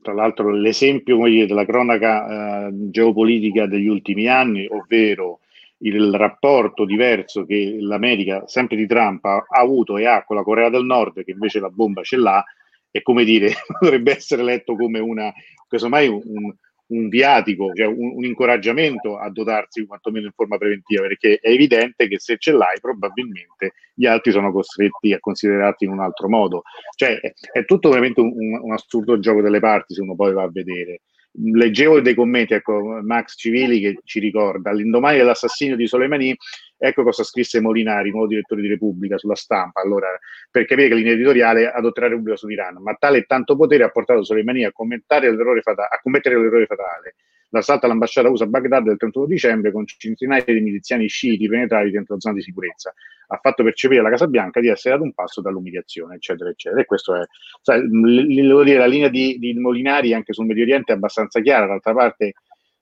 tra l'altro l'esempio dire, della cronaca eh, geopolitica degli ultimi anni, ovvero il rapporto diverso che l'America, sempre di Trump, ha, avuto e ha con la Corea del Nord, che invece la bomba ce l'ha, è come dire, dovrebbe essere letto come una, casomai un, un viatico, cioè un, un, incoraggiamento a dotarsi quantomeno in forma preventiva, perché è evidente che se ce l'hai probabilmente gli altri sono costretti a considerarti in un altro modo. Cioè è, è tutto veramente un, un, assurdo gioco delle parti se uno poi va a vedere. Leggevo dei commenti, ecco, Max Civili che ci ricorda, all'indomani dell'assassinio di Soleimani Ecco cosa scrisse Molinari, nuovo direttore di Repubblica, sulla stampa, allora, per capire che linea editoriale adotterà Repubblica sull'Iran. Ma tale e tanto potere ha portato Soleimani a, a commettere l'errore fatale. L'assalto all'ambasciata USA a Baghdad del 31 dicembre con centinaia di miliziani sciiti penetrati dentro la zona di sicurezza. Ha fatto percepire alla Casa Bianca di essere ad un passo dall'umiliazione, eccetera, eccetera. E questo è, sai, l- dire, la linea di, di Molinari anche sul Medio Oriente è abbastanza chiara. D'altra parte,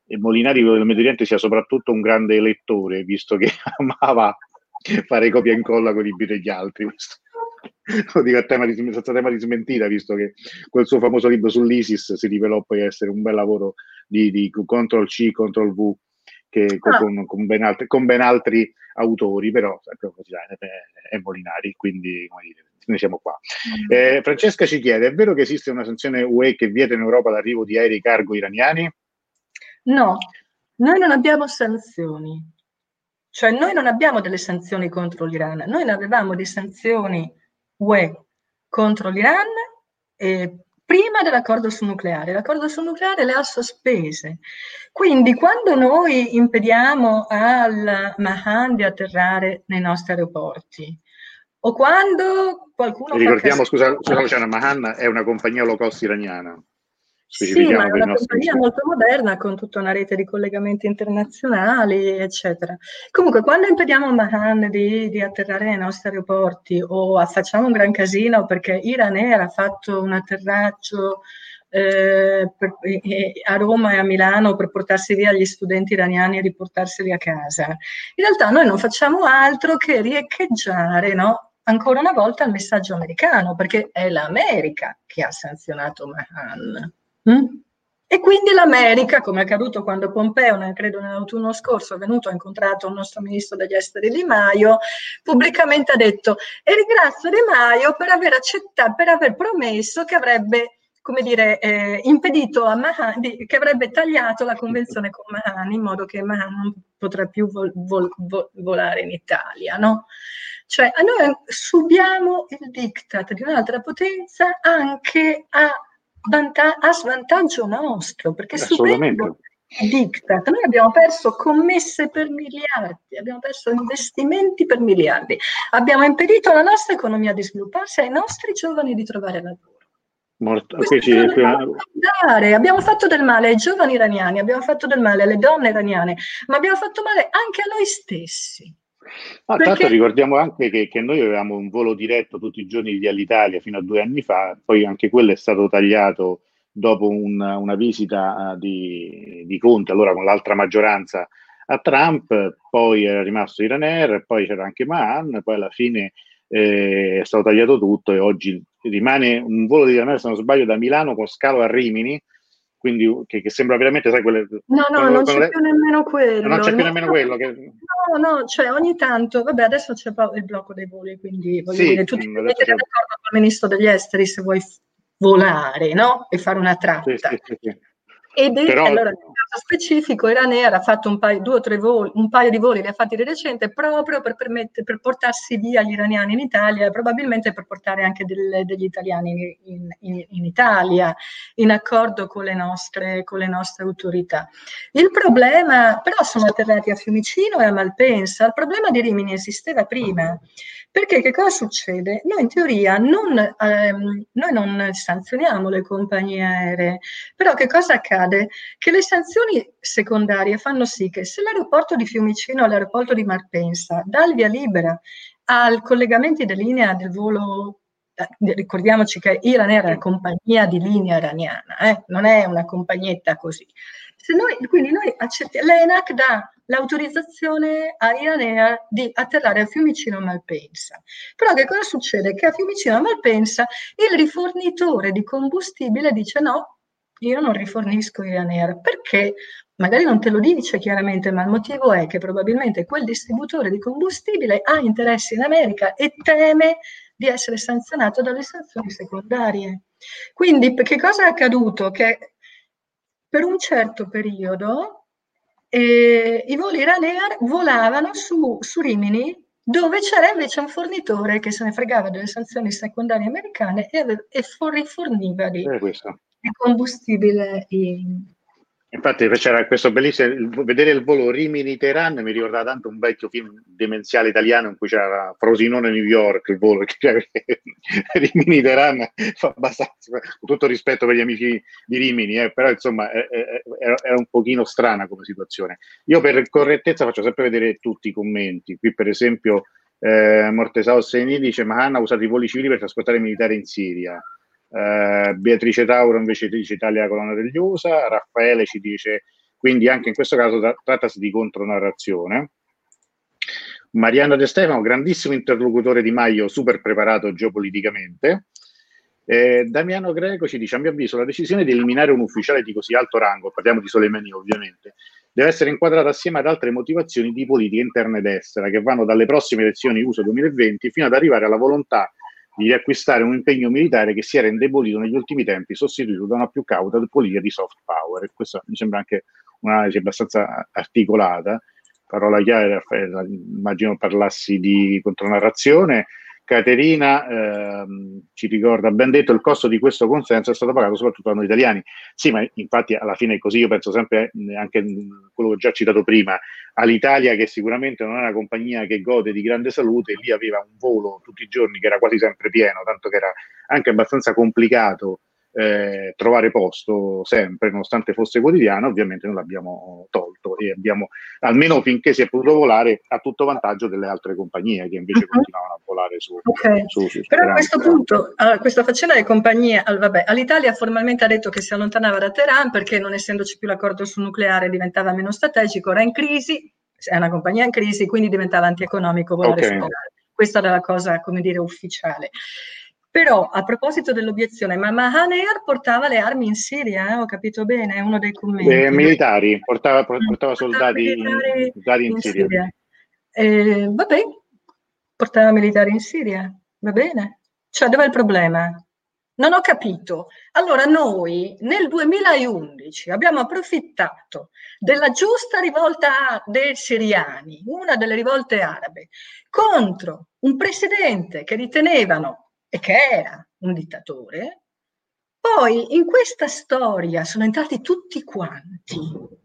e Molinari del Medio Oriente sia soprattutto un grande lettore, visto che amava fare copia e incolla con i libri degli altri. Lo dico a tema di, senza tema di smentita, visto che quel suo famoso libro sull'ISIS si rivelò poi essere un bel lavoro di, di Ctrl C, Ctrl V, che, ah. con, con, ben altri, con, ben altri, autori, però è, è Molinari, quindi dire, noi siamo qua. Mm. Eh, Francesca ci chiede, è vero che esiste una sanzione UE che vieta in Europa l'arrivo di aerei cargo iraniani? No. Noi non abbiamo sanzioni, cioè noi non abbiamo delle sanzioni contro l'Iran, noi ne avevamo di sanzioni UE contro l'Iran eh, prima dell'accordo sul nucleare. L'accordo sul nucleare le ha sospese. Quindi quando noi impediamo al Mahan di atterrare nei nostri aeroporti, o quando qualcuno... Ricordiamo, scusa, scusa Luciana, Mahan è una compagnia low cost iraniana. Sì, ma è una compagnia molto moderna con tutta una rete di collegamenti internazionali, eccetera. Comunque, quando impediamo a Mahan di, di, atterrare nei nostri aeroporti o facciamo un gran casino perché Iran ha fatto un atterraggio eh, per, eh, a Roma e a Milano per portarsi via gli studenti iraniani e riportarseli a casa, in realtà noi non facciamo altro che riecheggiare, no? ancora una volta il messaggio americano, perché è l'America che ha sanzionato Mahan. Mm? E quindi l'America, come è accaduto quando Pompeo, credo nell'autunno scorso, è venuto, ha incontrato il nostro ministro degli esteri Di Maio, pubblicamente ha detto e ringrazio Di Maio per aver accettato, per aver promesso che avrebbe come dire, eh, impedito a Mahan, di, che avrebbe tagliato la convenzione con Mahan in modo che Mahan non potrà più vol, vol, vol, volare in Italia, no? Cioè, noi subiamo il diktat di un'altra potenza anche a vanta- a svantaggio nostro, perché subendo diktat, noi abbiamo perso commesse per miliardi, abbiamo perso investimenti per miliardi, abbiamo impedito alla nostra economia di svilupparsi, ai nostri giovani di trovare lavoro. Molto, abbiamo fatto del male ai giovani iraniani, abbiamo fatto del male alle donne iraniane, ma abbiamo fatto male anche a noi stessi. Ah, Perché... Tanto ricordiamo anche che, che, noi avevamo un volo diretto tutti i giorni di Alitalia fino a due anni fa, poi anche quello è stato tagliato dopo un, una visita uh, di, di, Conte, allora con l'altra maggioranza a Trump, poi era rimasto Iranair, poi c'era anche Mahan, poi alla fine eh, è stato tagliato tutto e oggi rimane un volo di Iranair, se non sbaglio, da Milano con scalo a Rimini, quindi che, che, sembra veramente, sai, quelle... No, no, non c'è le... più nemmeno quello. Non c'è più nemmeno quello. Che... No, no, cioè ogni tanto, vabbè, adesso c'è il blocco dei voli, quindi voglio sì, dire, tu ti metti d'accordo con il ministro degli esteri se vuoi volare, no? E fare una tratta. Sì, sì, ed è, Però... allora, nel caso specifico, Ryanair ha fatto un paio, due o tre voli, un paio di voli, li ha fatti di recente, proprio per, per portarsi via gli iraniani in Italia e probabilmente per portare anche del, degli italiani in, in, in, Italia, in accordo con le, nostre, con le nostre autorità. Il problema, però sono atterrati a Fiumicino e a Malpensa, il problema di Rimini esisteva prima. Perché che cosa succede? Noi in teoria non, ehm, noi non sanzioniamo le compagnie aeree, però che cosa accade? Che le sanzioni secondarie fanno sì che se l'aeroporto di Fiumicino o l'aeroporto di Marpensa dà il via libera ai collegamenti di linea del volo eh, ricordiamoci che Iran era una compagnia di linea iraniana, eh? non è una compagnetta così. Noi, quindi noi accettiamo, l'ENAC dà l'autorizzazione a Ryanair di atterrare a Fiumicino Malpensa. Però che cosa succede? Che a Fiumicino Malpensa il rifornitore di combustibile dice no, io non rifornisco Ryanair perché magari non te lo dice chiaramente, ma il motivo è che probabilmente quel distributore di combustibile ha interessi in America e teme di essere sanzionato dalle sanzioni secondarie. Quindi che cosa è accaduto? Che per un certo periodo eh, i voli Ryanair volavano su, su Rimini dove c'era invece un fornitore che se ne fregava delle sanzioni secondarie americane e, e riforniva di, di combustibile in, Infatti c'era questo bellissimo, vedere il volo Rimini-Teheran mi ricordava tanto un vecchio film demenziale italiano in cui c'era Frosinone-New York, il volo, Rimini-Teheran fa abbastanza, con tutto rispetto per gli amici di Rimini, eh, però insomma era un pochino strana come situazione. Io per correttezza faccio sempre vedere tutti i commenti, qui per esempio eh, Mortesao Seni dice ma Hanna ha usato i voli civili per trasportare militari in Siria. Eh, Beatrice Tauro invece dice Italia colonna degli USA, Raffaele ci dice quindi anche in questo caso tra- trattasi di contronarrazione. Mariano De Stefano, grandissimo interlocutore di Maio, super preparato geopoliticamente. Eh, Damiano Greco ci dice: A mio avviso, la decisione di eliminare un ufficiale di così alto rango, parliamo di Soleimani ovviamente, deve essere inquadrata assieme ad altre motivazioni di politica interna ed estera che vanno dalle prossime elezioni USA 2020 fino ad arrivare alla volontà di riacquistare un impegno militare che si era indebolito negli ultimi tempi, sostituito da una più cauta politica di soft power. E questo mi sembra anche un'analisi abbastanza articolata, parola chiave, immagino parlassi di contronarrazione, Caterina ehm, ci ricorda, ben detto, il costo di questo consenso è stato pagato soprattutto da noi italiani. Sì, ma infatti alla fine è così, io penso sempre anche quello che ho già citato prima, all'Italia che sicuramente non è una compagnia che gode di grande salute, lì aveva un volo tutti i giorni che era quasi sempre pieno, tanto che era anche abbastanza complicato eh, trovare posto sempre, nonostante fosse quotidiano, ovviamente non l'abbiamo tolto e abbiamo, almeno finché si è potuto volare, a tutto vantaggio delle altre compagnie che invece uh-huh. continuavano a volare su, okay. su, su Però a questo punto, uh, questa faccenda delle compagnie, uh, vabbè, all'Italia formalmente ha detto che si allontanava da Teheran perché non essendoci più l'accordo sul nucleare diventava meno strategico, era in crisi, è una compagnia in crisi, quindi diventava antieconomico volare okay. su Teheran. Questa era la cosa, come dire, ufficiale. Però a proposito dell'obiezione, ma Mahan Air portava le armi in Siria, eh? ho capito bene, è uno dei commenti. Eh, militari, portava, portava soldati, militari soldati in, in, Siria. Siria. Eh, vabbè, portava militari in Siria, va bene. Cioè, dov'è il problema? Non ho capito. Allora noi nel 2011 abbiamo approfittato della giusta rivolta dei siriani, una delle rivolte arabe, contro un presidente che ritenevano e che era un dittatore, poi in questa storia sono entrati tutti quanti,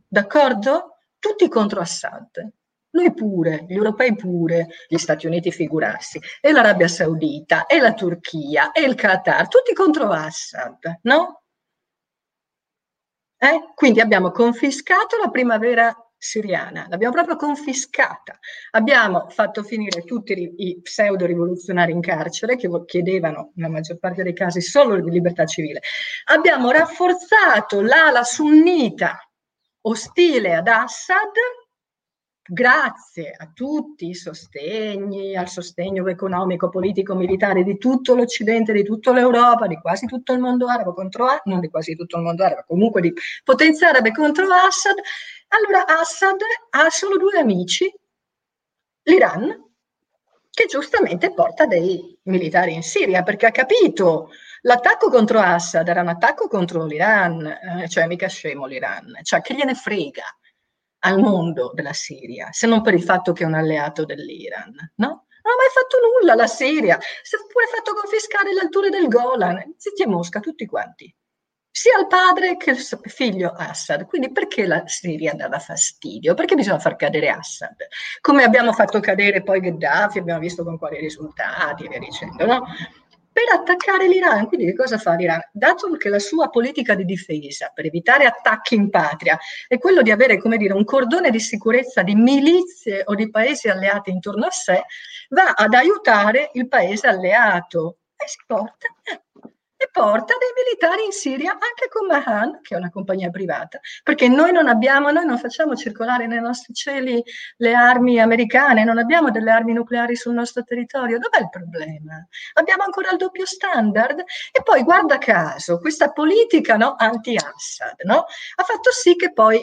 d'accordo? Tutti contro Assad. Noi pure, gli europei pure, gli Stati Uniti figurarsi, e l'Arabia Saudita, e la Turchia, e il Qatar, tutti contro Assad, no? Eh? Quindi abbiamo confiscato la primavera siriana, l'abbiamo proprio confiscata. Abbiamo fatto finire tutti i pseudo rivoluzionari in carcere che chiedevano, nella maggior parte dei casi, solo libertà civile. Abbiamo rafforzato l'ala sunnita ostile ad Assad grazie a tutti i sostegni, al sostegno economico, politico, militare di tutto l'Occidente, di tutta l'Europa, di quasi tutto il mondo arabo contro non di quasi tutto il mondo arabo, comunque di potenza arabe contro Assad, allora Assad ha solo due amici, l'Iran, che giustamente porta dei militari in Siria, perché ha capito l'attacco contro Assad era un attacco contro l'Iran, eh, cioè mica scemo l'Iran, cioè che gliene frega al mondo della Siria, se non per il fatto che è un alleato dell'Iran, no? Non ha mai fatto nulla la Siria, si è pure fatto confiscare le alture del Golan, zitti e Mosca, tutti quanti. Sia il padre che il figlio Assad. Quindi perché la Siria dava fastidio? Perché bisogna far cadere Assad? Come abbiamo fatto cadere poi Gheddafi, abbiamo visto con quali risultati, via dicendo, no? per attaccare l'Iran. Quindi che cosa fa l'Iran? Dato che la sua politica di difesa per evitare attacchi in patria è quello di avere, come dire, un cordone di sicurezza di milizie o di paesi alleati intorno a sé, va ad aiutare il paese alleato e si porta e porta dei militari in Siria anche con Mahan, che è una compagnia privata, perché noi non abbiamo, noi non facciamo circolare nei nostri cieli le armi americane, non abbiamo delle armi nucleari sul nostro territorio. Dov'è il problema? Abbiamo ancora il doppio standard? E poi, guarda caso, questa politica no, anti-Assad no, ha fatto sì che poi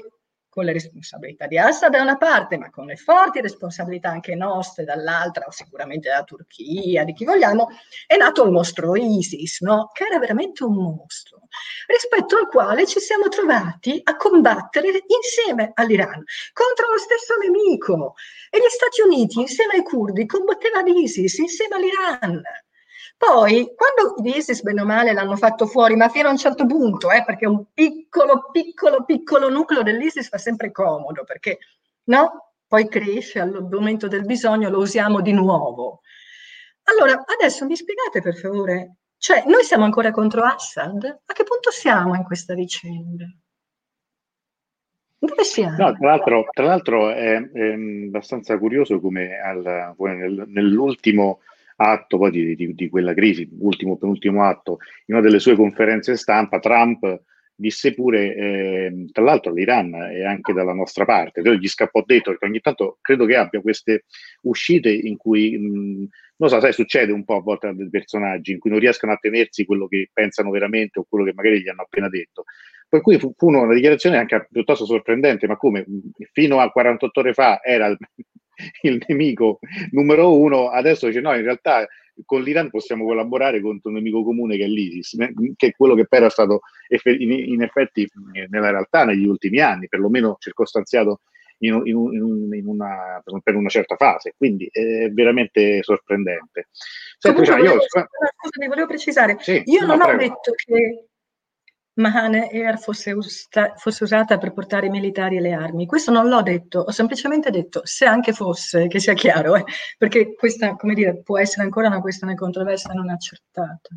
con le responsabilità di Assad da una parte, ma con le forti responsabilità anche nostre dall'altra, o sicuramente della Turchia, di chi vogliamo, è nato il mostro ISIS, no? che era veramente un mostro, rispetto al quale ci siamo trovati a combattere insieme all'Iran contro lo stesso nemico. E gli Stati Uniti, insieme ai curdi, combattevano l'ISIS insieme all'Iran. Poi, quando l'ISIS, bene o male, l'hanno fatto fuori, ma fino a un certo punto, eh, perché un piccolo, piccolo, piccolo nucleo dell'ISIS fa sempre comodo, perché no? Poi cresce al momento del bisogno, lo usiamo di nuovo. Allora, adesso mi spiegate per favore, cioè noi siamo ancora contro Assad? A che punto siamo in questa vicenda? Dove siamo? No, tra l'altro, tra l'altro è, è, abbastanza curioso come al, nell'ultimo atto poi di, di, di quella crisi, ultimo penultimo atto, in una delle sue conferenze stampa, Trump disse pure, eh, tra l'altro l'Iran è anche dalla nostra parte, gli scappò dentro perché ogni tanto credo che abbia queste uscite in cui, mh, non so, sai, succede un po' a volte a dei personaggi in cui non riescono a tenersi quello che pensano veramente o quello che magari gli hanno appena detto. Per cui fu, fu una dichiarazione anche piuttosto sorprendente, ma come fino a 48 ore fa era il nemico numero uno, adesso dice no, in realtà con l'Iran possiamo collaborare contro un nemico comune che è l'ISIS, che è quello che poi era stato in effetti nella realtà negli ultimi anni, perlomeno circostanziato in, in, in una, per una certa fase, quindi è veramente sorprendente. Senti, cioè, io... Scusa, mi volevo precisare, sì, io no, non prego. ho detto che Mahan Air fosse, usta, fosse, usata per portare i militari e le armi. Questo non l'ho detto, ho semplicemente detto se anche fosse, che sia chiaro, eh, perché questa, come dire, può essere ancora una questione controversa non accertata.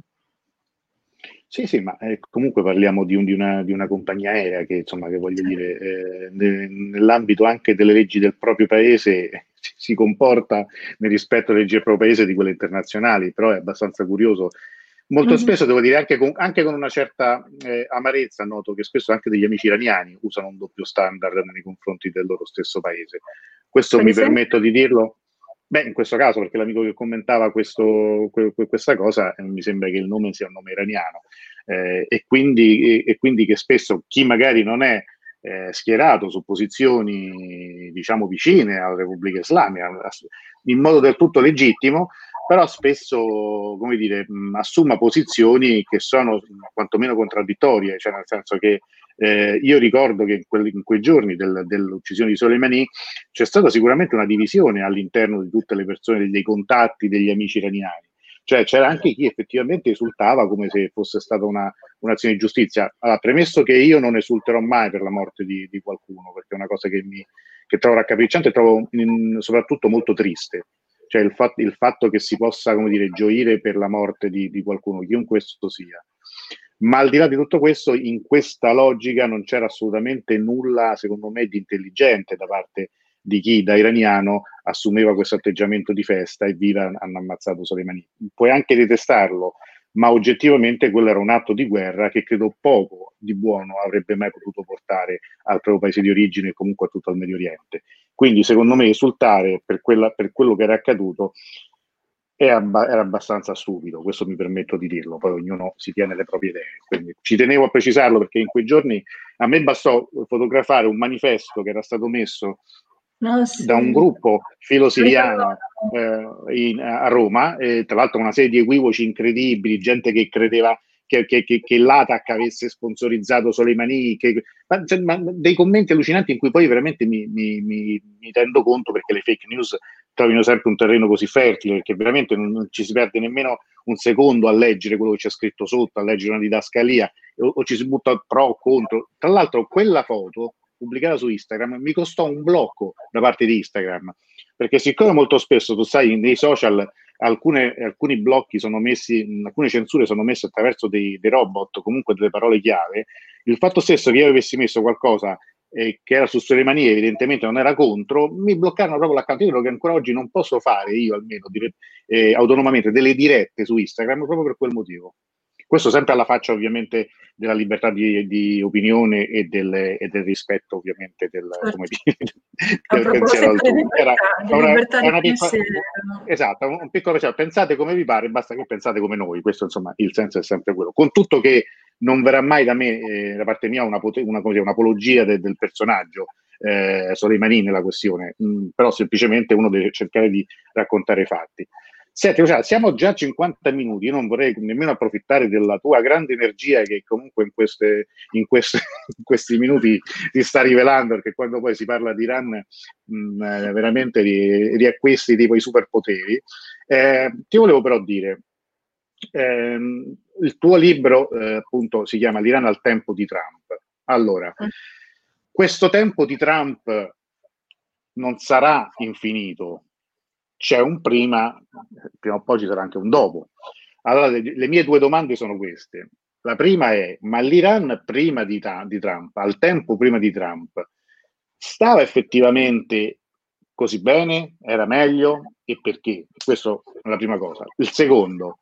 Sì, sì, ma eh, comunque parliamo di, un, di, una, di, una, compagnia aerea che, insomma, che voglio dire, eh, nell'ambito anche delle leggi del proprio paese si comporta nel rispetto delle leggi del proprio paese di quelle internazionali, però è abbastanza curioso. Molto mm-hmm. spesso, devo dire, anche con, anche con una certa eh, amarezza, noto che spesso anche degli amici iraniani usano un doppio standard nei confronti del loro stesso paese. Questo mi permetto di dirlo Beh, in questo caso, perché l'amico che commentava questo, questa cosa, eh, mi sembra che il nome sia un nome iraniano eh, e, quindi, e, e, quindi, che spesso chi magari non è eh, schierato su posizioni, diciamo, vicine alla Repubblica Islamica, in modo del tutto legittimo, però spesso, come dire, assuma posizioni che sono quantomeno contraddittorie, cioè nel senso che eh, io ricordo che in, quelli, in quei giorni del, dell'uccisione di Soleimani c'è stata sicuramente una divisione all'interno di tutte le persone, dei contatti degli amici iraniani. Cioè c'era anche chi effettivamente esultava come se fosse stata una, un'azione di giustizia. Allora, premesso che io non esulterò mai per la morte di, di qualcuno, perché è una cosa che, mi, che trovo raccapricciante e trovo in, soprattutto molto triste. Cioè il, fat, il, fatto che si possa, come dire, gioire per la morte di, di qualcuno, chiunque esso sia. Ma al di là di tutto questo, in questa logica non c'era assolutamente nulla, secondo me, di intelligente da parte di chi da iraniano assumeva questo atteggiamento di festa e viva hanno ammazzato Soleimani. Puoi anche detestarlo, ma oggettivamente quello era un atto di guerra che credo poco di buono avrebbe mai potuto portare al proprio paese di origine e comunque a tutto il Medio Oriente. Quindi secondo me esultare per, quella, per quello che era accaduto abba- era abbastanza stupido, questo mi permetto di dirlo, poi ognuno si tiene le proprie idee. Quindi ci tenevo a precisarlo perché in quei giorni a me bastò fotografare un manifesto che era stato messo No, sì. da un gruppo filosiriano eh, in, a Roma, eh, tra l'altro una serie di equivoci incredibili, gente che credeva che, che, che, che l'ATAC avesse sponsorizzato Soleimani, che, ma, cioè, ma, dei commenti allucinanti in cui poi veramente mi, mi, mi, mi, rendo conto perché le fake news trovino sempre un terreno così fertile, perché veramente non, non, ci si perde nemmeno un secondo a leggere quello che c'è scritto sotto, a leggere una didascalia, o, o ci si butta pro o contro. Tra l'altro quella foto pubblicata su Instagram mi costò un blocco da parte di Instagram, perché siccome molto spesso tu sai nei social alcune, alcuni blocchi sono messi, alcune censure sono messe attraverso dei, dei robot, comunque delle parole chiave, il fatto stesso che io avessi messo qualcosa eh, che era su Soleimani evidentemente non era contro, mi bloccarono proprio l'account. Io che ancora oggi non posso fare, io almeno, dire, eh, autonomamente, delle dirette su Instagram proprio per quel motivo. Questo sempre alla faccia ovviamente della libertà di, di opinione e del, e del, rispetto ovviamente del, certo. come dire, del pensiero altrui. Era, una, una piccola, esatto, un, piccolo pensiero. Pensate come vi pare, basta che pensate come noi. Questo insomma il senso è sempre quello. Con tutto che non verrà mai da me, eh, da parte mia, una, una, un'apologia de, del personaggio eh, Soleimani nella questione, mm, però semplicemente uno deve cercare di raccontare i fatti. Senti, cioè, siamo già a 50 minuti, io non vorrei nemmeno approfittare della tua grande energia che comunque in, queste, in, queste, in questi minuti ti sta rivelando, perché quando poi si parla di Iran mh, mm, eh, veramente riacquisti tipo i superpoteri. Eh, ti volevo però dire, ehm, il tuo libro eh, appunto si chiama L'Iran al tempo di Trump. Allora, mm. questo tempo di Trump non sarà infinito, c'è un prima, prima o poi ci sarà anche un dopo. Allora, le, le mie due domande sono queste. La prima è, ma l'Iran prima di, di Trump, al tempo prima di Trump, stava effettivamente così bene? Era meglio? E perché? Questa è la prima cosa. Il secondo,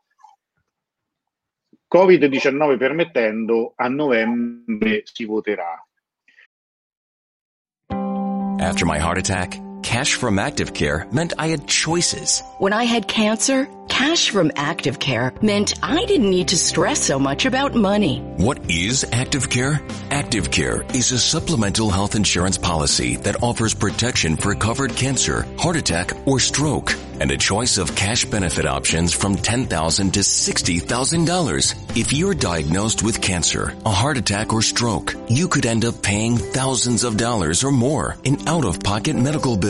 Covid-19 permettendo, a novembre si voterà. After my heart attack, Cash from Active Care meant I had choices. When I had cancer, cash from Active Care meant I didn't need to stress so much about money. What is Active Care? Active Care is a supplemental health insurance policy that offers protection for covered cancer, heart attack, or stroke. and a choice of cash benefit options from 10,000 to $60,000. If you're diagnosed with cancer, a heart attack or stroke, you could end up paying thousands of dollars or more in out-of-pocket medical bills.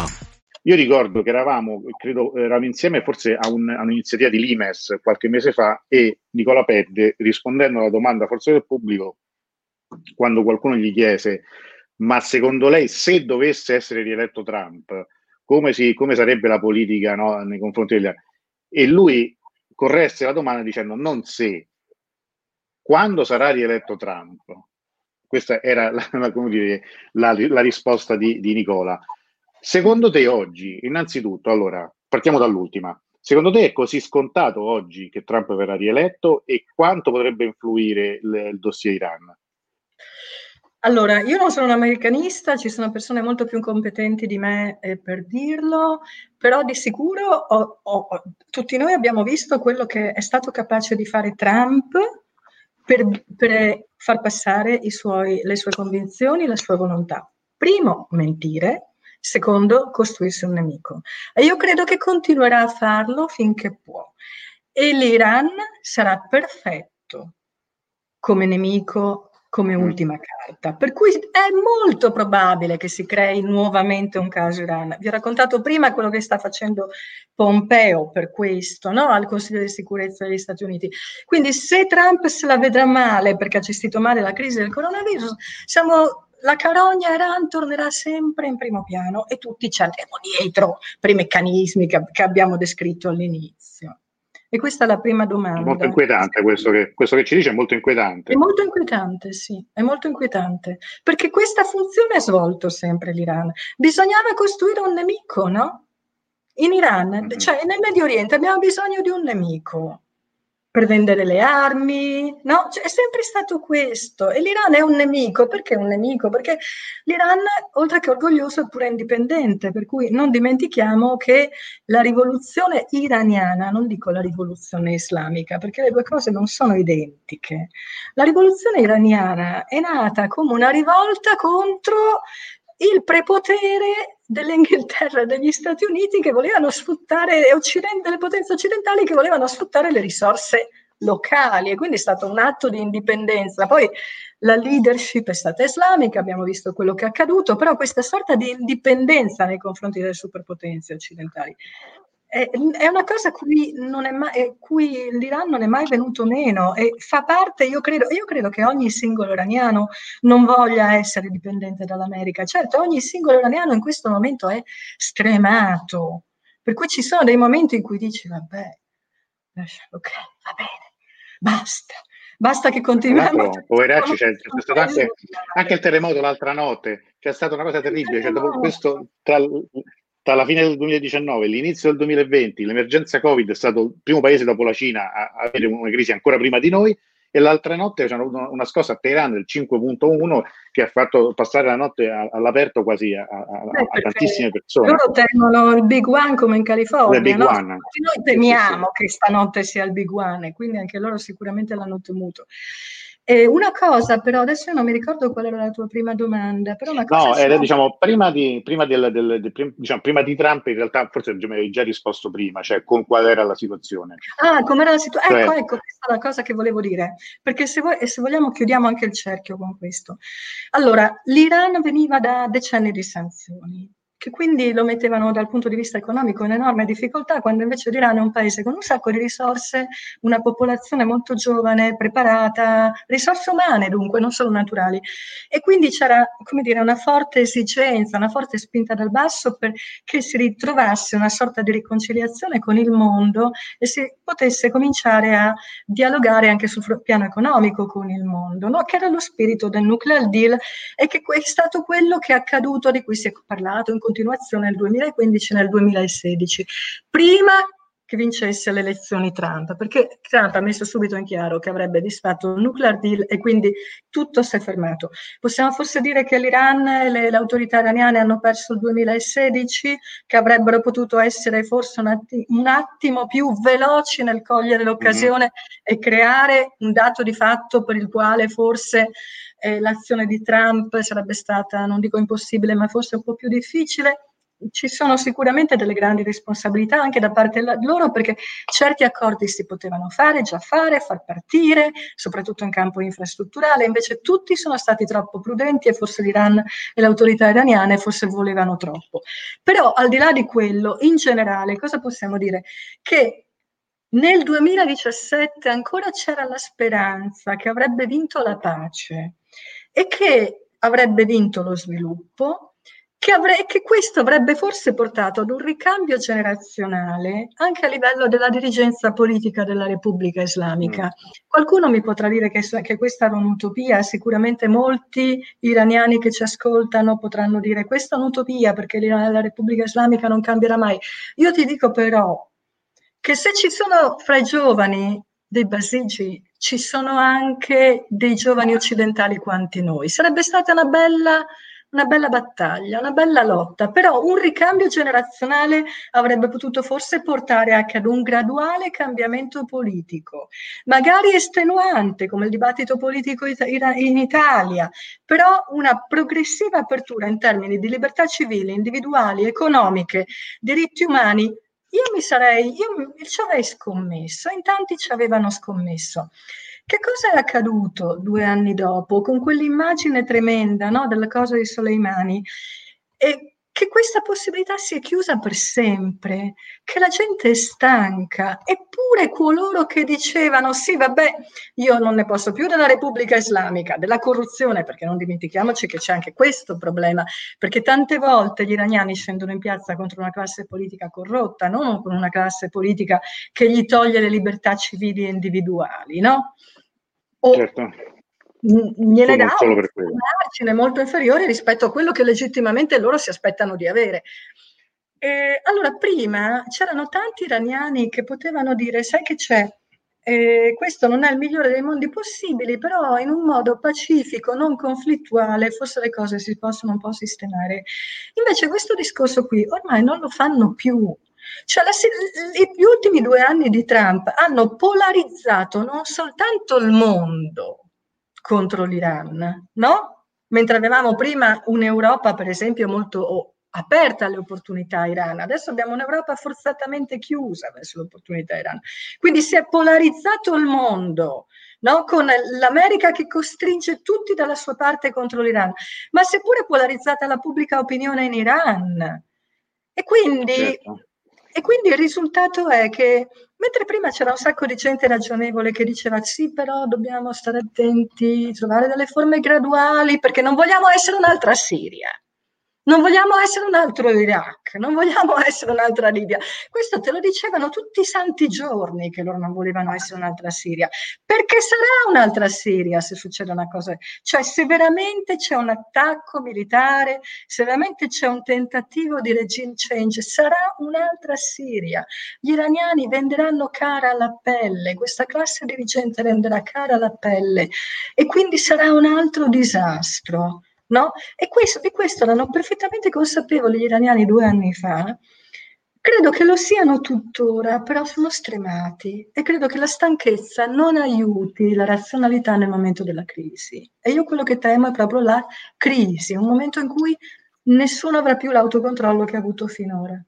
Io ricordo che eravamo, credo, eravamo insieme forse a, un, a un'iniziativa di Limes qualche mese fa e Nicola Pedde, rispondendo alla domanda forse del pubblico, quando qualcuno gli chiese ma secondo lei se dovesse essere rieletto Trump, come, si, come sarebbe la politica no, nei confronti degli altri? E lui corresse la domanda dicendo non se, quando sarà rieletto Trump? Questa era la, la, dire, la, la risposta di, di Nicola. Secondo te oggi, innanzitutto, allora, partiamo dall'ultima. Secondo te è così scontato oggi che Trump verrà rieletto e quanto potrebbe influire il, il dossier Iran? Allora, io non sono un americanista, ci sono persone molto più competenti di me eh, per dirlo, però di sicuro ho, ho, tutti noi abbiamo visto quello che è stato capace di fare Trump per, per far passare suoi, le sue convinzioni, la sua volontà. Primo, mentire, Secondo, costruirsi un nemico. E io credo che continuerà a farlo finché può. E l'Iran sarà perfetto come nemico, come mm. ultima carta. Per cui è molto probabile che si crei nuovamente un caso Iran. Vi ho raccontato prima quello che sta facendo Pompeo per questo, no? al Consiglio di sicurezza degli Stati Uniti. Quindi se Trump se la vedrà male perché ha gestito male la crisi del coronavirus, siamo la carogna Iran tornerà sempre in primo piano e tutti ci andremo dietro per i meccanismi che, che abbiamo descritto all'inizio. E questa è la prima domanda. È molto inquietante questo che, questo che, ci dice, è molto inquietante. È molto inquietante, sì, è molto inquietante, perché questa funzione ha svolto sempre l'Iran. Bisognava costruire un nemico, no? In Iran, mm-hmm. cioè nel Medio Oriente abbiamo bisogno di un nemico per vendere le armi, no? Cioè, è sempre stato questo. E l'Iran è un nemico. Perché un nemico? Perché l'Iran, oltre che orgoglioso, è pure indipendente. Per cui non dimentichiamo che la rivoluzione iraniana, non dico la rivoluzione islamica, perché le due cose non sono identiche. La rivoluzione iraniana è nata come una rivolta contro il prepotere dell'Inghilterra e degli Stati Uniti che volevano sfruttare, le potenze occidentali che volevano sfruttare le risorse locali e quindi è stato un atto di indipendenza. Poi la leadership è stata islamica, abbiamo visto quello che è accaduto, però questa sorta di indipendenza nei confronti delle superpotenze occidentali è, una cosa cui, mai, cui, l'Iran non è mai venuto meno e fa parte, io credo, io credo che ogni singolo iraniano non voglia essere dipendente dall'America. Certo, ogni singolo iraniano in questo momento è stremato, per cui ci sono dei momenti in cui dici, vabbè, ok, va bene, basta. Basta che continuiamo. Poveracci, c'è, c'è stato anche, anche, il terremoto l'altra notte, c'è stata una cosa terribile. Cioè, dopo questo, tra tra la fine del 2019 e l'inizio del 2020 l'emergenza Covid è stato il primo paese dopo la Cina a avere una crisi ancora prima di noi e l'altra notte c'è una, una scossa a Teheran del 5.1 che ha fatto passare la notte all'aperto quasi a, a, a, tantissime persone. Loro temono il Big One come in California. Big no? One. Noi temiamo sì, sì. che stanotte sia il Big One, quindi anche loro sicuramente l'hanno temuto. Eh, una cosa, però, adesso io non mi ricordo qual era la tua prima domanda. Però una cosa no, era, diciamo, prima di, prima, del, del, del, diciamo, prima di Trump, in realtà, forse mi avevi già risposto prima, cioè con qual era la situazione. Ah, com'era la situazione? Cioè... Ecco, ecco, questa è la cosa che volevo dire, perché se, vuoi, se vogliamo chiudiamo anche il cerchio con questo. Allora, l'Iran veniva da decenni di sanzioni che quindi lo mettevano dal punto di vista economico in enorme difficoltà, quando invece l'Iran è un paese con un sacco di risorse, una popolazione molto giovane, preparata, risorse umane dunque, non solo naturali. E quindi c'era, come dire, una forte esigenza, una forte spinta dal basso perché si ritrovasse una sorta di riconciliazione con il mondo e si potesse cominciare a dialogare anche sul piano economico con il mondo, no? che era lo spirito del nuclear deal e che è stato quello che è accaduto, di cui si è parlato in continuazione nel 2015 e nel 2016, prima che vincesse le elezioni Trump, perché Trump ha messo subito in chiaro che avrebbe disfatto il nuclear deal e quindi tutto si è fermato. Possiamo forse dire che l'Iran e le, le autorità iraniane hanno perso il 2016, che avrebbero potuto essere forse un, atti, un attimo più veloci nel cogliere l'occasione mm-hmm. e creare un dato di fatto per il quale forse eh, l'azione di Trump sarebbe stata, non dico impossibile, ma forse un po' più difficile. Ci sono sicuramente delle grandi responsabilità anche da parte loro perché certi accordi si potevano fare, già fare, far partire, soprattutto in campo infrastrutturale, invece tutti sono stati troppo prudenti e forse l'Iran e le autorità iraniane forse volevano troppo. Però al di là di quello, in generale, cosa possiamo dire? Che nel 2017 ancora c'era la speranza che avrebbe vinto la pace e che avrebbe vinto lo sviluppo, che, avre- che questo avrebbe forse portato ad un ricambio generazionale anche a livello della dirigenza politica della Repubblica Islamica. Mm. Qualcuno mi potrà dire che, che questa era un'utopia, sicuramente molti iraniani che ci ascoltano potranno dire questa è un'utopia perché la Repubblica Islamica non cambierà mai. Io ti dico però che se ci sono fra i giovani dei basigi, ci sono anche dei giovani occidentali quanti noi. Sarebbe stata una bella, una bella battaglia, una bella lotta, però un ricambio generazionale avrebbe potuto forse portare anche ad un graduale cambiamento politico, magari estenuante come il dibattito politico in Italia, però una progressiva apertura in termini di libertà civili, individuali, economiche, diritti umani mi sarei, io ci avrei scommesso, in tanti ci avevano scommesso. Che cosa è accaduto due anni dopo con quell'immagine tremenda no, della cosa di Soleimani? E che questa possibilità si è chiusa per sempre, che la gente è stanca, eppure coloro che dicevano sì, vabbè, io non ne posso più della Repubblica Islamica, della corruzione, perché non dimentichiamoci che c'è anche questo problema, perché tante volte gli iraniani scendono in piazza contro una classe politica corrotta, non con una classe politica che gli toglie le libertà civili e individuali, no? O, certo gliene dà un margine molto inferiore rispetto a quello che legittimamente loro si aspettano di avere. E allora, prima c'erano tanti iraniani che potevano dire: Sai che c'è? Eh, questo non è il migliore dei mondi possibili, però in un modo pacifico, non conflittuale, forse le cose si possono un po' sistemare. Invece questo discorso qui ormai non lo fanno più. Cioè, la, gli ultimi due anni di Trump hanno polarizzato non soltanto il mondo, contro l'Iran, no? Mentre avevamo prima un'Europa, per esempio, molto aperta alle opportunità Iran. Adesso abbiamo un'Europa forzatamente chiusa verso le opportunità Iran. Quindi si è polarizzato il mondo, no? con l'America che costringe tutti dalla sua parte contro l'Iran, ma si è pure polarizzata la pubblica opinione in Iran. E quindi certo. E quindi il risultato è che, mentre prima c'era un sacco di gente ragionevole che diceva sì, però dobbiamo stare attenti, trovare delle forme graduali, perché non vogliamo essere un'altra Siria. Non vogliamo essere un altro Iraq, non vogliamo essere un'altra Libia. Questo te lo dicevano tutti i santi giorni che loro non volevano essere un'altra Siria. Perché sarà un'altra Siria se succede una cosa? Cioè, se veramente c'è un attacco militare, se veramente c'è un tentativo di regime change, sarà un'altra Siria. Gli iraniani venderanno cara alla pelle, questa classe dirigente renderà cara alla pelle e quindi sarà un altro disastro no? E questo, di questo erano perfettamente consapevoli gli iraniani due anni fa. Credo che lo siano tuttora, però sono stremati e credo che la stanchezza non aiuti la razionalità nel momento della crisi. E io quello che temo è proprio la crisi, un momento in cui nessuno avrà più l'autocontrollo che ha avuto finora.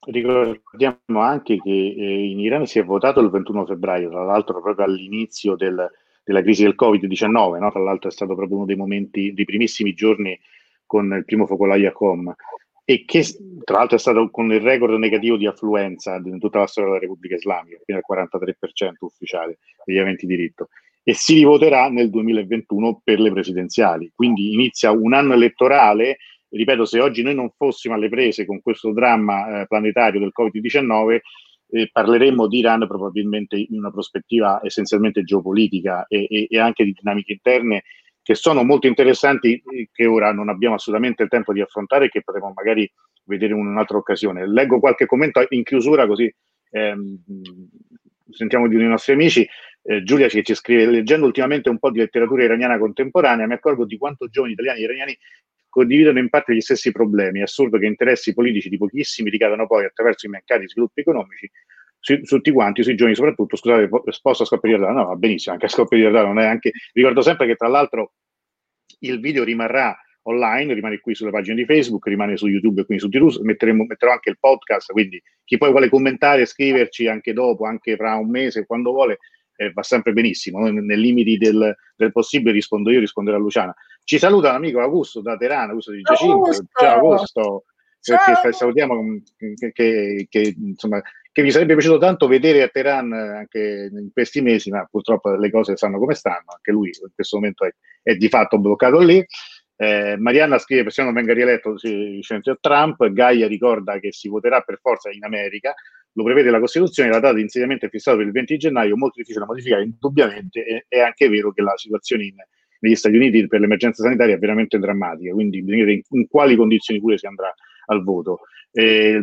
Ricordiamo anche che eh, in Iran si è votato il 21 febbraio, tra l'altro proprio all'inizio del, della crisi del Covid-19, no? tra l'altro è stato proprio uno dei momenti, dei primissimi giorni con il primo focolaio a Com. e che tra l'altro è stato con il record negativo di affluenza in tutta la storia della Repubblica Islamica, fino al 43% ufficiale degli aventi diritto, e si rivoterà nel 2021 per le presidenziali. Quindi inizia un anno elettorale, ripeto, se oggi noi non fossimo alle prese con questo dramma eh, planetario del Covid-19, eh, parleremmo di Iran probabilmente in una prospettiva essenzialmente geopolitica e, e, e anche di dinamiche interne che sono molto interessanti, che ora non abbiamo assolutamente il tempo di affrontare e che potremo magari vedere in un'altra occasione. Leggo qualche commento in chiusura così ehm, sentiamo di uno dei nostri amici. Eh, Giulia ci, ci scrive, leggendo ultimamente un po' di letteratura iraniana contemporanea, mi accorgo di quanto giovani italiani e iraniani condividono in parte gli stessi problemi. È assurdo che interessi politici di pochissimi ricadano poi attraverso i mercati di sviluppo economici su, tutti quanti, sui giovani soprattutto, scusate, sposto a scoppio di realtà, no, va benissimo, anche a scoppio di realtà non è anche, ricordo sempre che tra l'altro il video rimarrà online, rimane qui sulla pagina di Facebook, rimane su YouTube e quindi su Tirus, metterò anche il podcast, quindi chi poi vuole commentare, scriverci anche dopo, anche fra un mese, quando vuole, eh, va sempre benissimo, nei limiti del, del, possibile rispondo io, risponderò a Luciana. Ci saluta l'amico Augusto da Terano, Augusto di Giacinto, ciao Augusto, ciao. Che, salutiamo che, che, che insomma che mi sarebbe piaciuto tanto vedere a Teheran anche in questi mesi, ma purtroppo le cose stanno come stanno, anche lui in questo momento è, è di fatto bloccato lì. Eh, Marianna scrive: Se non venga rieletto si a Trump. Gaia ricorda che si voterà per forza in America. Lo prevede la Costituzione. La data di insediamento è fissata per il 20 gennaio, molto difficile da modificare, indubbiamente. È, è anche vero che la situazione in, negli Stati Uniti per l'emergenza sanitaria è veramente drammatica. Quindi bisogna vedere in, in quali condizioni pure si andrà al voto. Eh,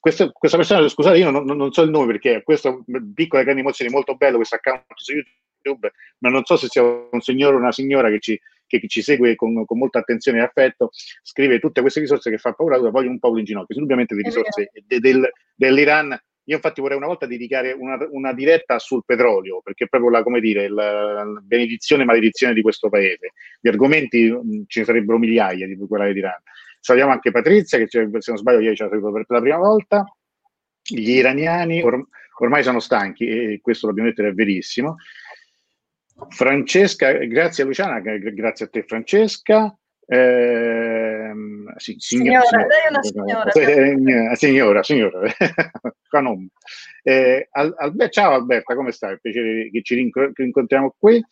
questa, questa, persona, scusate, io non, non, so il nome perché questo piccolo grande emozione molto bello, questo account su YouTube, ma non so se sia un signore o una signora che ci, che ci segue con, con, molta attenzione e affetto, scrive tutte queste risorse che fa paura, voglio un po' in ginocchio. Indubbiamente le risorse de, del, dell'Iran io infatti vorrei una volta dedicare una, una, diretta sul petrolio, perché è proprio la, come dire, la, benedizione e maledizione di questo paese. Gli argomenti mh, ce ne sarebbero migliaia di quella dell'Iran. Salutiamo anche Patrizia, che se non sbaglio ieri ci ha saluto per la prima volta. Gli iraniani or- ormai sono stanchi e questo dobbiamo mettere è verissimo. Francesca, grazie Luciana, grazie a te Francesca. Eh, sì, signora, signora, lei è una signora. Eh, signora, signora. eh, Alberta, ciao Alberta, come stai? Piacere che ci rincontriamo qui.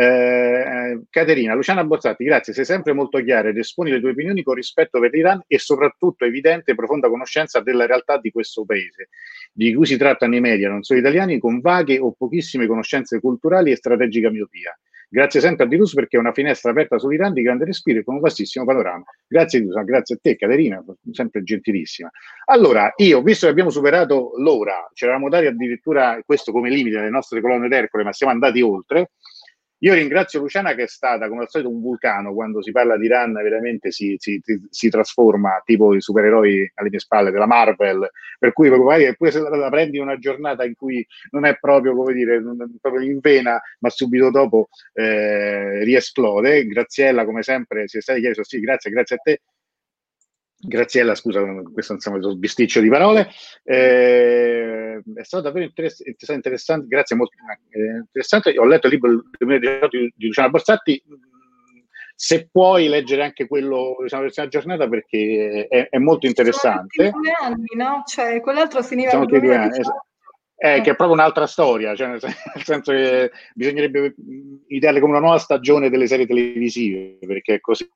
Eh, Caterina, Luciana Bozzatti, grazie, sei sempre molto chiara ed esponi le tue opinioni con rispetto per l'Iran e soprattutto evidente e profonda conoscenza della realtà di questo paese, di cui si trattano i media, non solo italiani, con vaghe o pochissime conoscenze culturali e strategica miopia. Grazie sempre a Dirus perché è una finestra aperta sull'Iran di grande respiro e con un vastissimo panorama. Grazie Dirus, grazie a te Caterina, sempre gentilissima. Allora, io, visto che abbiamo superato l'ora, ci eravamo dati addirittura questo come limite nelle nostre colonne d'Ercole, ma siamo andati oltre, io ringrazio Luciana che è stata come al solito un vulcano, quando si parla di Iran veramente si, si, si trasforma tipo i supereroi alle mie spalle della Marvel, per cui magari pure se la, prendi una giornata in cui non è proprio come dire, proprio in vena, ma subito dopo eh, riesplode. Graziella come sempre, se stai chiesto, sì, grazie, grazie a te. Graziella, scusa, questo insomma è bisticcio di parole. Eh, è stato davvero interessante, interessante grazie, molto eh, interessante. Ho letto il libro 2018 di, di Luciana Borsatti. Se puoi leggere anche quello diciamo, della giornata perché è, è molto interessante. Sono due anni, no? Cioè, quell'altro finiva nel 2018. Eh, che è proprio un'altra storia, cioè nel senso che bisognerebbe ideare come una nuova stagione delle serie televisive, perché è così.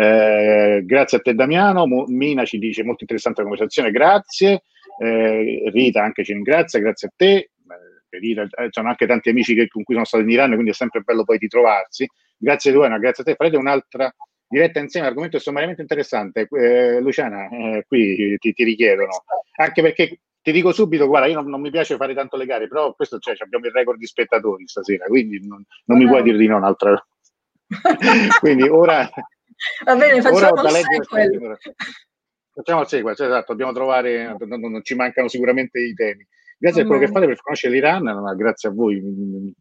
Eh, grazie a te Damiano, Mina ci dice molto interessante la conversazione, grazie. Eh, Rita anche ci ringrazia, grazie a te. Eh, Rita, eh, sono anche tanti amici che, con cui sono stato in Iran, quindi è sempre bello poi di trovarsi. Grazie Luana, grazie a te. Farete un'altra diretta insieme, l'argomento è sommariamente interessante. Eh, Luciana, eh, qui ti, ti, richiedono, anche perché ti dico subito, guarda, io non, non mi piace fare tanto le gare, però questo cioè, abbiamo il record di spettatori stasera, quindi non, non mi puoi dire di no un'altra. quindi ora Va bene, facciamo il sequel. Facciamo il sequel, cioè, esatto, dobbiamo trovare, non, non, ci mancano sicuramente i temi. Grazie a quello che fate per conoscere l'Iran, ma grazie a voi.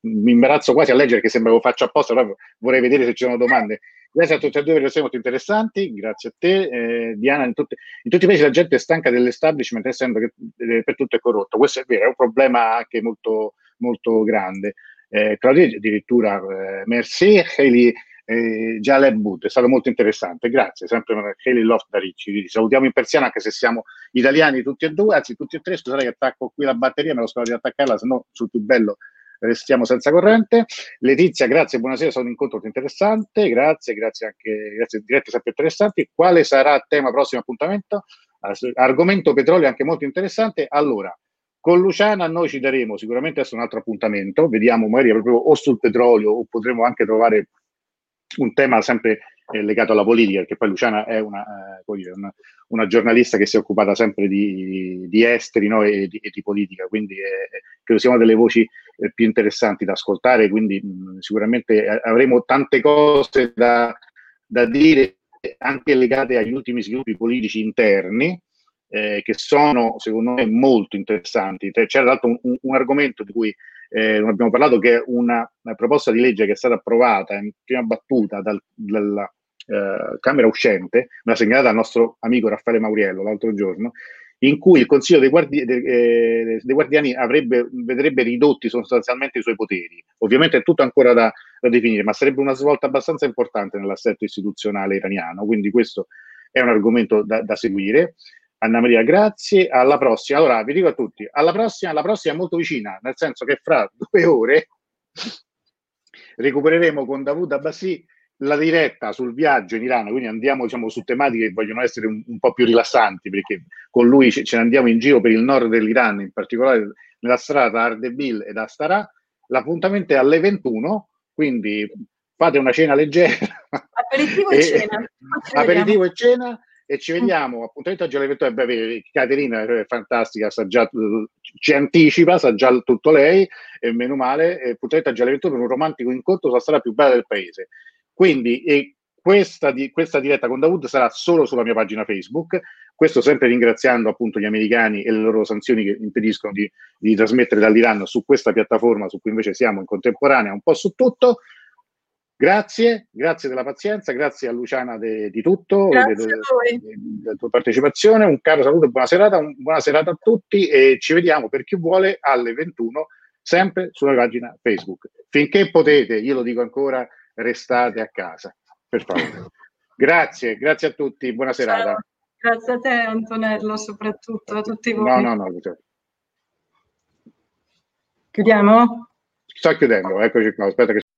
Mi imbarazzo quasi a leggere che sembra che lo faccia apposta, però vorrei vedere se ci sono domande. Grazie a tutti e due per le molto interessanti, grazie a te. Eh, Diana, in, tutti, in tutti i paesi la gente è stanca dell'establishment essendo che eh, per tutto è corrotto. Questo è vero, è un problema anche molto, molto grande. Eh, Claudia addirittura eh, merci, eh, Jaleb Bud, è stato molto interessante, grazie, sempre per Haley Loft da Ricci, Quindi salutiamo in persiano anche se siamo italiani tutti e due, anzi tutti e tre, scusate che attacco qui la batteria, me lo scordo di attaccarla, se no sul più bello restiamo senza corrente. Letizia, grazie, buonasera, è stato un incontro interessante, grazie, grazie anche, grazie, dirette sempre interessanti. Quale sarà il tema prossimo appuntamento? Argomento petrolio anche molto interessante. Allora, con Luciana noi ci daremo sicuramente adesso un altro appuntamento, vediamo magari proprio o sul petrolio o potremo anche trovare un tema sempre eh, legato alla politica, perché poi Luciana è una, eh, dire, una, una, giornalista che si è occupata sempre di, di esteri no? e, di, e, di, politica, quindi eh, credo sia una delle voci eh, più interessanti da ascoltare, quindi mh, sicuramente eh, avremo tante cose da, da dire anche legate agli ultimi sviluppi politici interni, eh, che sono secondo me molto interessanti. C'era tra l'altro un, un, argomento di cui eh, non abbiamo parlato, che una, una, proposta di legge che è stata approvata in prima battuta dal, dalla eh, Camera uscente, l'ha segnalata il nostro amico Raffaele Mauriello l'altro giorno, in cui il Consiglio dei, guardi- de- eh, dei Guardiani avrebbe, vedrebbe ridotti sostanzialmente i suoi poteri. Ovviamente è tutto ancora da, da, definire, ma sarebbe una svolta abbastanza importante nell'assetto istituzionale iraniano, quindi questo è un argomento da, da seguire. Anna Maria, grazie. Alla prossima. Allora, vi dico a tutti, alla prossima, la prossima è molto vicina, nel senso che fra due ore recupereremo con Davud Abbassi la diretta sul viaggio in Iran, quindi andiamo diciamo, su tematiche che vogliono essere un, un po' più rilassanti, perché con lui ce, ce, ne andiamo in giro per il nord dell'Iran, in particolare nella strada Ardebil ed Astara. L'appuntamento è alle 21, quindi fate una cena leggera. Aperitivo e, e cena. Aperitivo e cena e ci vediamo appuntamento oggi alle 21 beh, Caterina è fantastica sa già, ci anticipa sa già tutto lei e meno male appuntamento oggi alle 21 per un romantico incontro sulla strada più bella del paese. Quindi questa, di, questa diretta con Dawood sarà solo sulla mia pagina Facebook questo sempre ringraziando appunto gli americani e le loro sanzioni che impediscono di, di trasmettere dall'Iran su questa piattaforma su cui invece siamo in contemporanea un po' su tutto Grazie, grazie della pazienza, grazie a Luciana de, di tutto, della tua partecipazione, un caro saluto e buona serata, un, buona serata a tutti e ci vediamo per chi vuole alle 21 sempre sulla pagina Facebook. Finché potete, io lo dico ancora, restate a casa, per favore. Grazie, grazie a tutti, buona serata. Ciao. Grazie a te Antonello, soprattutto a tutti voi. No, no, no. Chiudiamo? Sto chiudendo, eccoci qua, aspetta che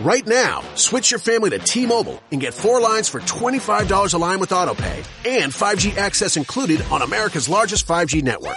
Right now, switch your family to T-Mobile and get four lines for $25 a line with AutoPay and 5G access included on America's largest 5G network.